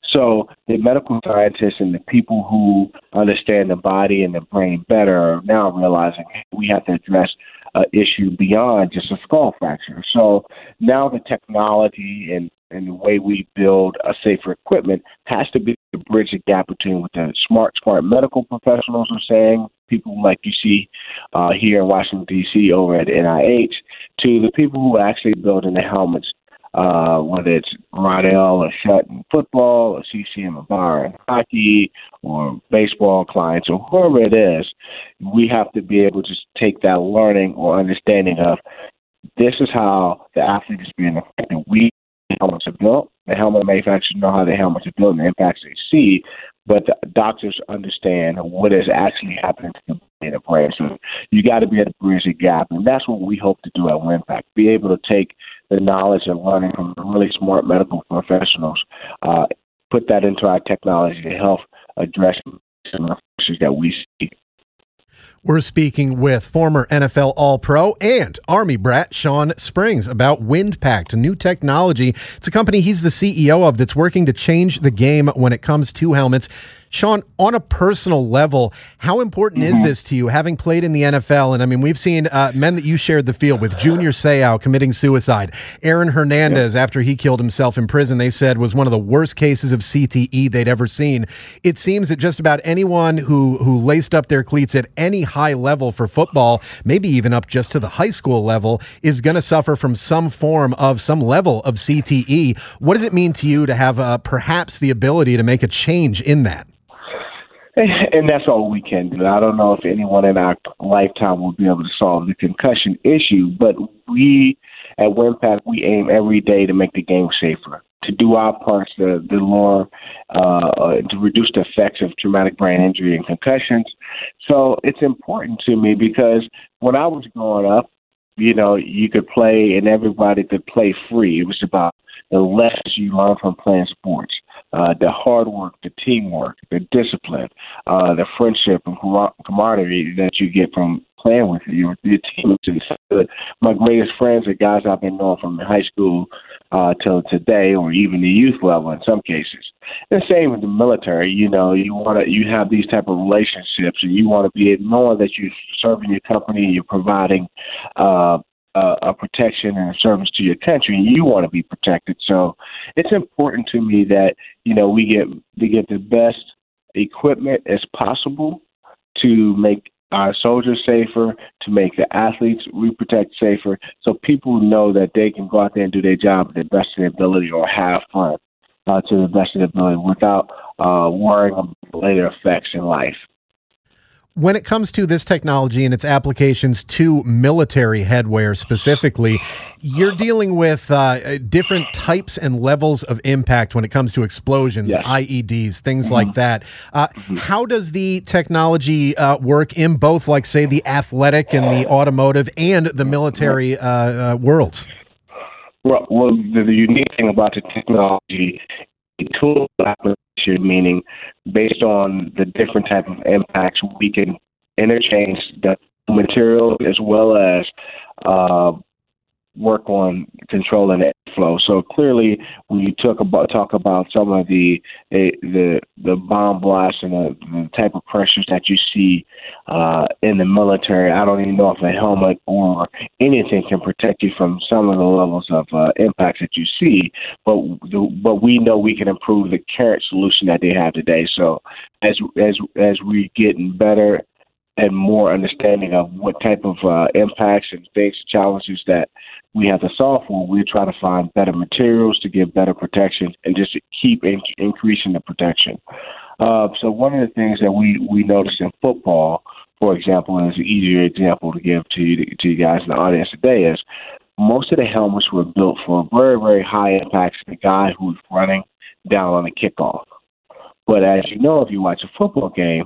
F: So the medical scientists and the people who understand the body and the brain better are now realizing we have to address an issue beyond just a skull fracture. So now the technology and, and the way we build a safer equipment has to be to bridge the gap between what the smart, smart medical professionals are saying, people like you see uh, here in Washington, D.C. over at NIH, to the people who are actually building the helmets uh, whether it's Riddell or Schutt in football, or CCM or Bauer in hockey, or baseball clients, or whoever it is, we have to be able to take that learning or understanding of this is how the athlete is being affected. We helmets are built. The helmet manufacturers know how the helmets are built and the impacts they see, but the doctors understand what is actually happening to the the brain. So you got to be able to bridge the gap, and that's what we hope to do at WindPact. Be able to take the knowledge and learning from really smart medical professionals, uh, put that into our technology to help address some of the issues that we see.
A: We're speaking with former NFL All Pro and Army brat Shawn Springs about WindPact, a new technology. It's a company he's the CEO of that's working to change the game when it comes to helmets. Shawn, on a personal level, how important mm-hmm. is this to you, having played in the NFL? And I mean, we've seen uh, men that you shared the field with, Junior Seau committing suicide, Aaron Hernandez yep. after he killed himself in prison, they said was one of the worst cases of CTE they'd ever seen. It seems that just about anyone who who laced up their cleats at any high level for football, maybe even up just to the high school level, is going to suffer from some form of some level of CTE. What does it mean to you to have uh, perhaps the ability to make a change in that?
F: And that's all we can do. I don't know if anyone in our lifetime will be able to solve the concussion issue, but we at WindPact, we aim every day to make the game safer, to do our parts to, to lower, uh, to reduce the effects of traumatic brain injury and concussions. So it's important to me because when I was growing up, you know, you could play and everybody could play free. It was about the lessons you learn from playing sports uh, the hard work, the teamwork, the discipline, uh, the friendship and camaraderie that you get from playing with your, your team. My greatest friends are guys I've been knowing from high school uh, till today, or even the youth level in some cases. The same with the military. You know, you want to you have these type of relationships, and you want to be knowing that you're serving your company, you're providing uh, a, a protection and a service to your country, and you want to be protected. So it's important to me that you know we get we get the best equipment as possible to make our soldiers safer, to make the athletes we protect safer, so people know that they can go out there and do their job to the best of their ability or have fun uh, to the best of their ability without uh, worrying about later effects in life
A: when it comes to this technology and its applications to military headwear specifically, you're dealing with uh, different types and levels of impact when it comes to explosions, yes. IEDs, things mm-hmm. like that. Uh, mm-hmm. How does the technology uh, work in both, like, say, the athletic and the automotive and the military uh, uh, worlds?
F: Well, well the, the unique thing about the technology the tool meaning based on the different type of impacts, we can interchange the material as well as uh, work on controlling airflow. So clearly, when you talk about talk about some of the the the bomb blasts and the, the type of pressures that you see uh, in the military, I don't even know if a helmet or anything can protect you from some of the levels of uh, impacts that you see. But the, but we know we can improve the current solution that they have today. So as as as we getting better and more understanding of what type of uh, impacts and things, challenges that we have the software. We try to find better materials to give better protection and just keep in- increasing the protection. Uh, so one of the things that we we notice in football, for example, and is an easier example to give to you to you guys in the audience today is most of the helmets were built for very very high impacts. The guy who's running down on the kickoff. But as you know, if you watch a football game,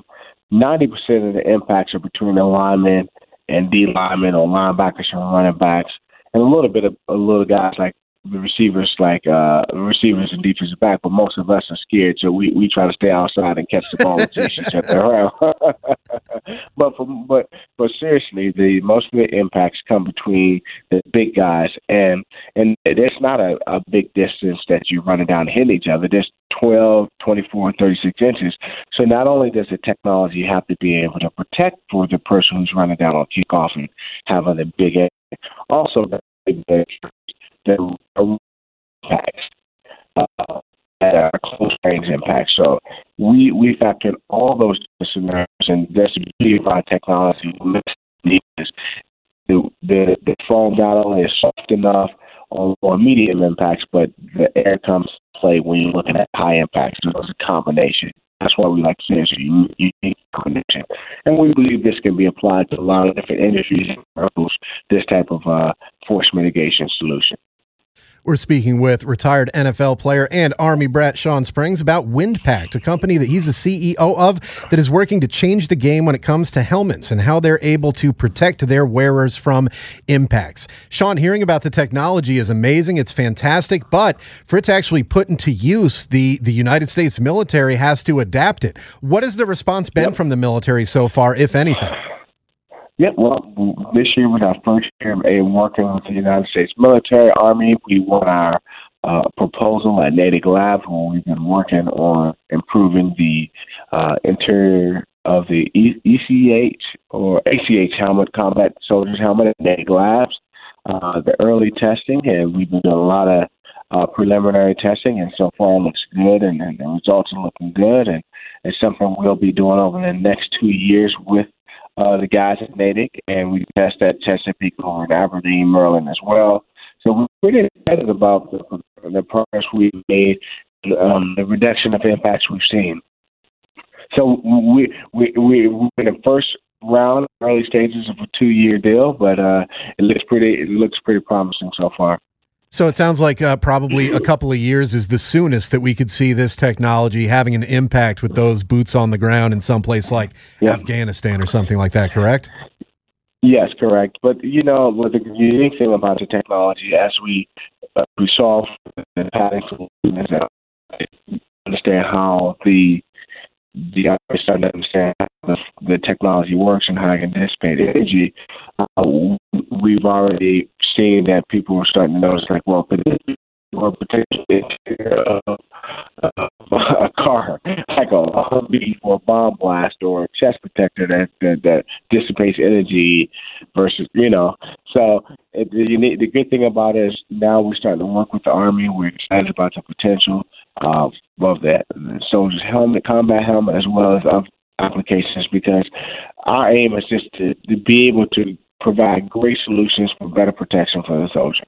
F: 90% of the impacts are between the linemen and D linemen or linebackers and running backs, and a little bit of a little guys like the receivers like uh receivers and defensive back, but most of us are scared, so we, we try to stay outside and catch the ball each other around. but for, but but seriously, the most of the impacts come between the big guys, and and there's not a, a big distance that you're running down and hitting each other. There's 12, 24, 36 inches. So not only does the technology have to be able to protect for the person who's running down on kickoff and having the big also the impacts uh, at our close range impact. So we we factored all those scenarios, and that's the beauty of our technology. The, the the foam not is soft enough on, on medium impacts, but the air comes to play when you're looking at high impacts. So it's a combination. That's why we like to say it's a unique combination. And we believe this can be applied to a lot of different industries and this type of uh, force mitigation solution.
A: We're speaking with retired NFL player and Army brat Shawn Springs about WindPact, a company that he's the CEO of that is working to change the game when it comes to helmets and how they're able to protect their wearers from impacts. Shawn, hearing about the technology is amazing. It's fantastic, but for it to actually put into use, the, the United States military has to adapt it. What has the response been yep. from the military so far, if anything?
F: Yeah, well, this year was our first year in working with the United States military, Army. We won our uh, proposal at Natick Labs where we've been working on improving the uh, interior of the e- ECH or ACH helmet, combat soldiers helmet at Natick Labs. Uh, the early testing, and we've been doing a lot of uh, preliminary testing, and so far it looks good, and, and the results are looking good, and it's something we'll be doing over the next two years with uh, the guys at Natick, and we test that Chesapeake over in Aberdeen, Maryland as well. So we're pretty excited about the, the progress we've made, um, the reduction of impacts we've seen. So we we we we're in the first round, early stages of a two-year deal, but uh, it looks pretty it looks pretty promising so far.
A: So it sounds like uh, probably a couple of years is the soonest that we could see this technology having an impact with those boots on the ground in some place like
F: Yeah.
A: Afghanistan or something like that. Correct?
F: Yes, correct. But you know, what the unique thing about the technology, as we uh, we solve the padding is understand how the the operators starting to understand how the, the technology works and how it can dissipate energy. Uh, we've already seen that people are starting to notice, like, well, could this or potentially uh, uh, a car, like a Humvee for a bomb blast or a chest protector that, that that dissipates energy versus you know. So it, the unique, the good thing about it is now we're starting to work with the army. We're excited about the potential uh, of that the soldier's helmet, combat helmet, as well as applications. Because our aim is just to, to be able to provide great solutions for better protection for the soldier.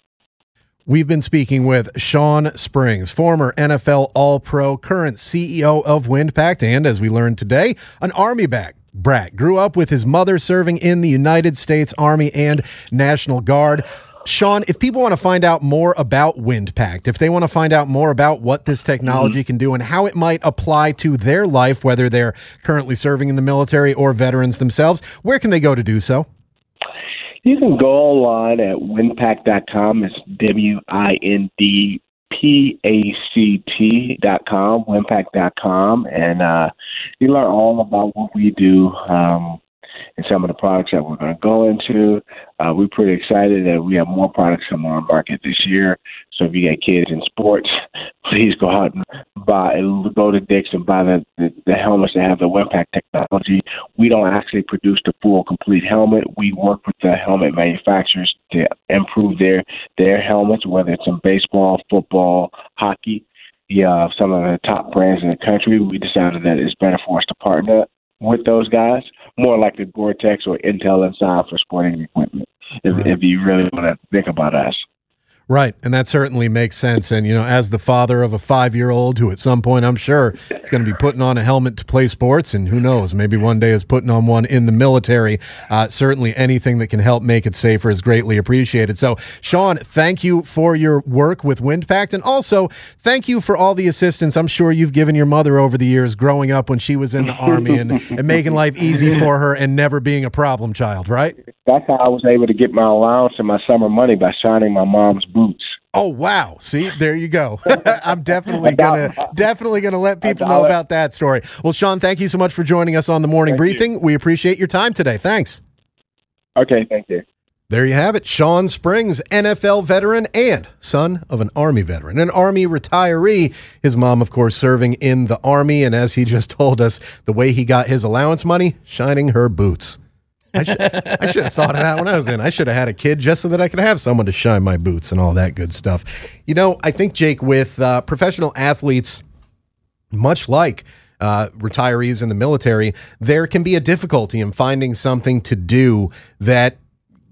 A: We've been speaking with Shawn Springs, former NFL All Pro, current CEO of WindPact, and as we learned today, an Army back. Brat grew up with his mother serving in the United States Army and National Guard. Shawn, if people want to find out more about WindPact, if they want to find out more about what this mm-hmm. technology can do and how it might apply to their life, whether they're currently serving in the military or veterans themselves, where can they go to do so?
F: You can go online at windpact.com. It's W I N D P A C T dot com, windpact.com, and uh, you learn all about what we do um, and some of the products that we're going to go into. Uh, we're pretty excited that we have more products coming on market this year. So if you got kids in sports, please go out and buy, go to Dick's and buy the, the, the helmets that have the WindPact technology. We don't actually produce the full complete helmet. We work with the helmet manufacturers to improve their their helmets, whether it's in baseball, football, hockey. Yeah, some of the top brands in the country. We decided that it's better for us to partner with those guys, more like the Gore-Tex or Intel Inside for sporting equipment. If, if you really want to think about us.
A: Right. And that certainly makes sense. And, you know, as the father of a five year old who at some point I'm sure is going to be putting on a helmet to play sports, and who knows, maybe one day is putting on one in the military, uh, certainly anything that can help make it safer is greatly appreciated. So, Shawn, thank you for your work with WindPact. And also, thank you for all the assistance I'm sure you've given your mother over the years growing up when she was in the Army and, and making life easy for her and never being a problem child, right?
F: That's how I was able to get my allowance and my summer money by signing my mom's boots.
A: Oh wow! See, there you go. I'm definitely gonna definitely gonna let people know about that story. Well, Shawn, thank you so much for joining us on the morning
F: Thank
A: briefing. We appreciate your time today. Thanks.
F: Okay, thank you.
A: There you have it. Shawn Springs, NFL veteran and son of an Army veteran, an Army retiree. His mom, of course, serving in the Army. And as he just told us, the way he got his allowance money, shining her boots. I should, I should have thought of that when I was in. I should have had a kid just so that I could have someone to shine my boots and all that good stuff. You know, I think, Jake, with uh, professional athletes, much like uh, retirees in the military, there can be a difficulty in finding something to do that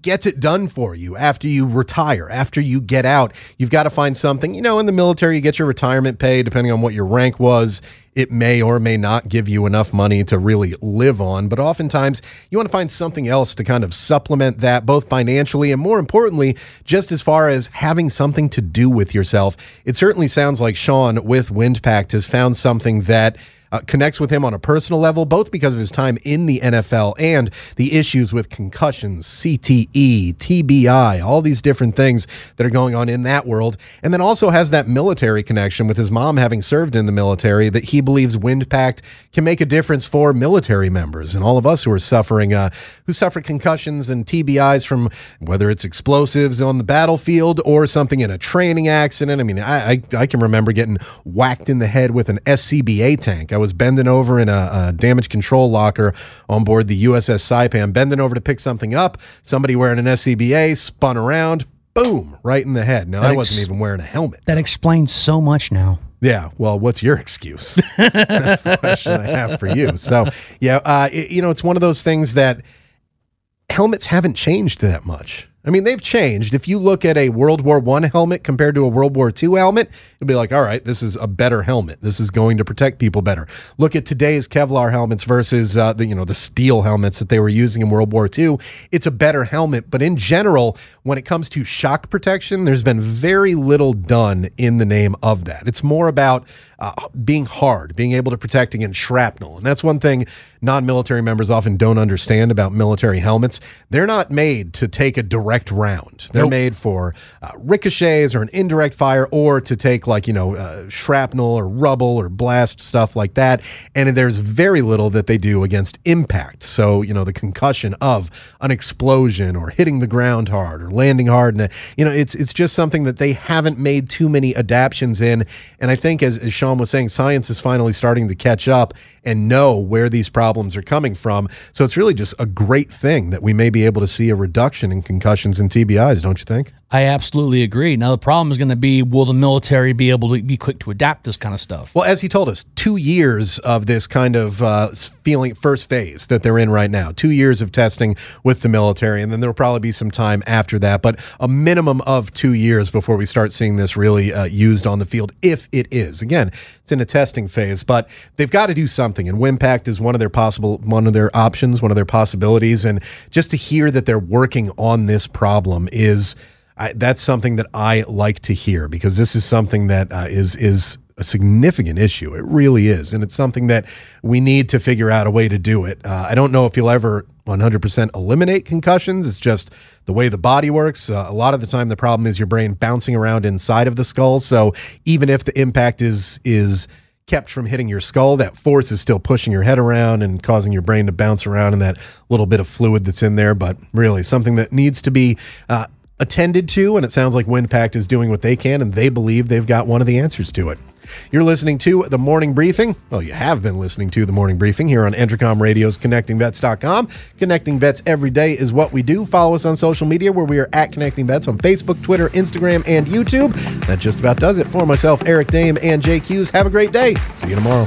A: gets it done for you after you retire, after you get out. You've got to find something. You know, in the military, you get your retirement pay depending on what your rank was. It may or may not give you enough money to really live on, but oftentimes you want to find something else to kind of supplement that, both financially and more importantly, just as far as having something to do with yourself. It certainly sounds like Shawn with WindPact has found something that uh, connects with him on a personal level, both because of his time in the NFL and the issues with concussions, CTE, TBI, all these different things that are going on in that world. And then also has that military connection with his mom having served in the military that he believes WindPact can make a difference for military members and all of us who are suffering, uh, who suffer concussions and TBIs from whether it's explosives on the battlefield or something in a training accident. I mean, I, I, I can remember getting whacked in the head with an SCBA tank. I was bending over in a, a damage control locker on board the USS Saipan, bending over to pick something up. Somebody wearing an SCBA spun around, boom, right in the head. Now,
B: That
A: I
B: ex-
A: wasn't even wearing a helmet.
B: That explains so much now.
A: Yeah. Well, what's your excuse? That's the question I have for you. So, yeah, uh, it- you know, it's one of those things that helmets haven't changed that much. I mean, they've changed. If you look at a World War One helmet compared to a World War II helmet, you'll be like, all right, this is a better helmet. This is going to protect people better. Look at today's Kevlar helmets versus uh, the you know the steel helmets that they were using in World War II. It's a better helmet, but in general, when it comes to shock protection, there's been very little done in the name of that. It's more about uh, being hard, being able to protect against shrapnel, and that's one thing non-military members often don't understand about military helmets. They're not made to take a direct round. They're
B: Nope.
A: made for uh, ricochets or an indirect fire, or to take like you know uh, shrapnel or rubble or blast stuff like that. And there's very little that they do against impact. So you know the concussion of an explosion or hitting the ground hard or landing hard, and you know it's it's just something that they haven't made too many adaptions in. And I think as, as Shawn was saying, science is finally starting to catch up and know where these problems are coming from. So it's really just a great thing that we may be able to see a reduction in concussions and TBIs, don't you think?
B: I absolutely agree. Now the problem is going to be: Will the military be able to be quick to adapt this kind of stuff?
A: Well, as he told us, two years of this kind of uh, feeling first phase that they're in right now, two years of testing with the military, and then there'll probably be some time after that, but a minimum of two years before we start seeing this really uh, used on the field, if it is. Again, it's in a testing phase, but they've got to do something, and WindPact is one of their possible, one of their options, one of their possibilities, and just to hear that they're working on this problem is. I, that's something that I like to hear because this is something that uh, is is a significant issue. It really is, and it's something that we need to figure out a way to do it. Uh, I don't know if you'll ever 100% eliminate concussions. It's just the way the body works. Uh, a lot of the time, the problem is your brain bouncing around inside of the skull. So even if the impact is is kept from hitting your skull, that force is still pushing your head around and causing your brain to bounce around in that little bit of fluid that's in there. But really, something that needs to be uh, attended to. And it sounds like WindPact is doing what they can, and they believe they've got one of the answers to it. You're listening to the morning briefing. Well, you have been listening to the morning briefing here on Entercom Radio's ConnectingVets.com. Connecting Vets every day is what we do. Follow us on social media where we are at Connecting Vets on Facebook, Twitter, Instagram, and YouTube. That just about does it for myself, Eric Dehm, and Jake Hughes. Have a great day. See you tomorrow.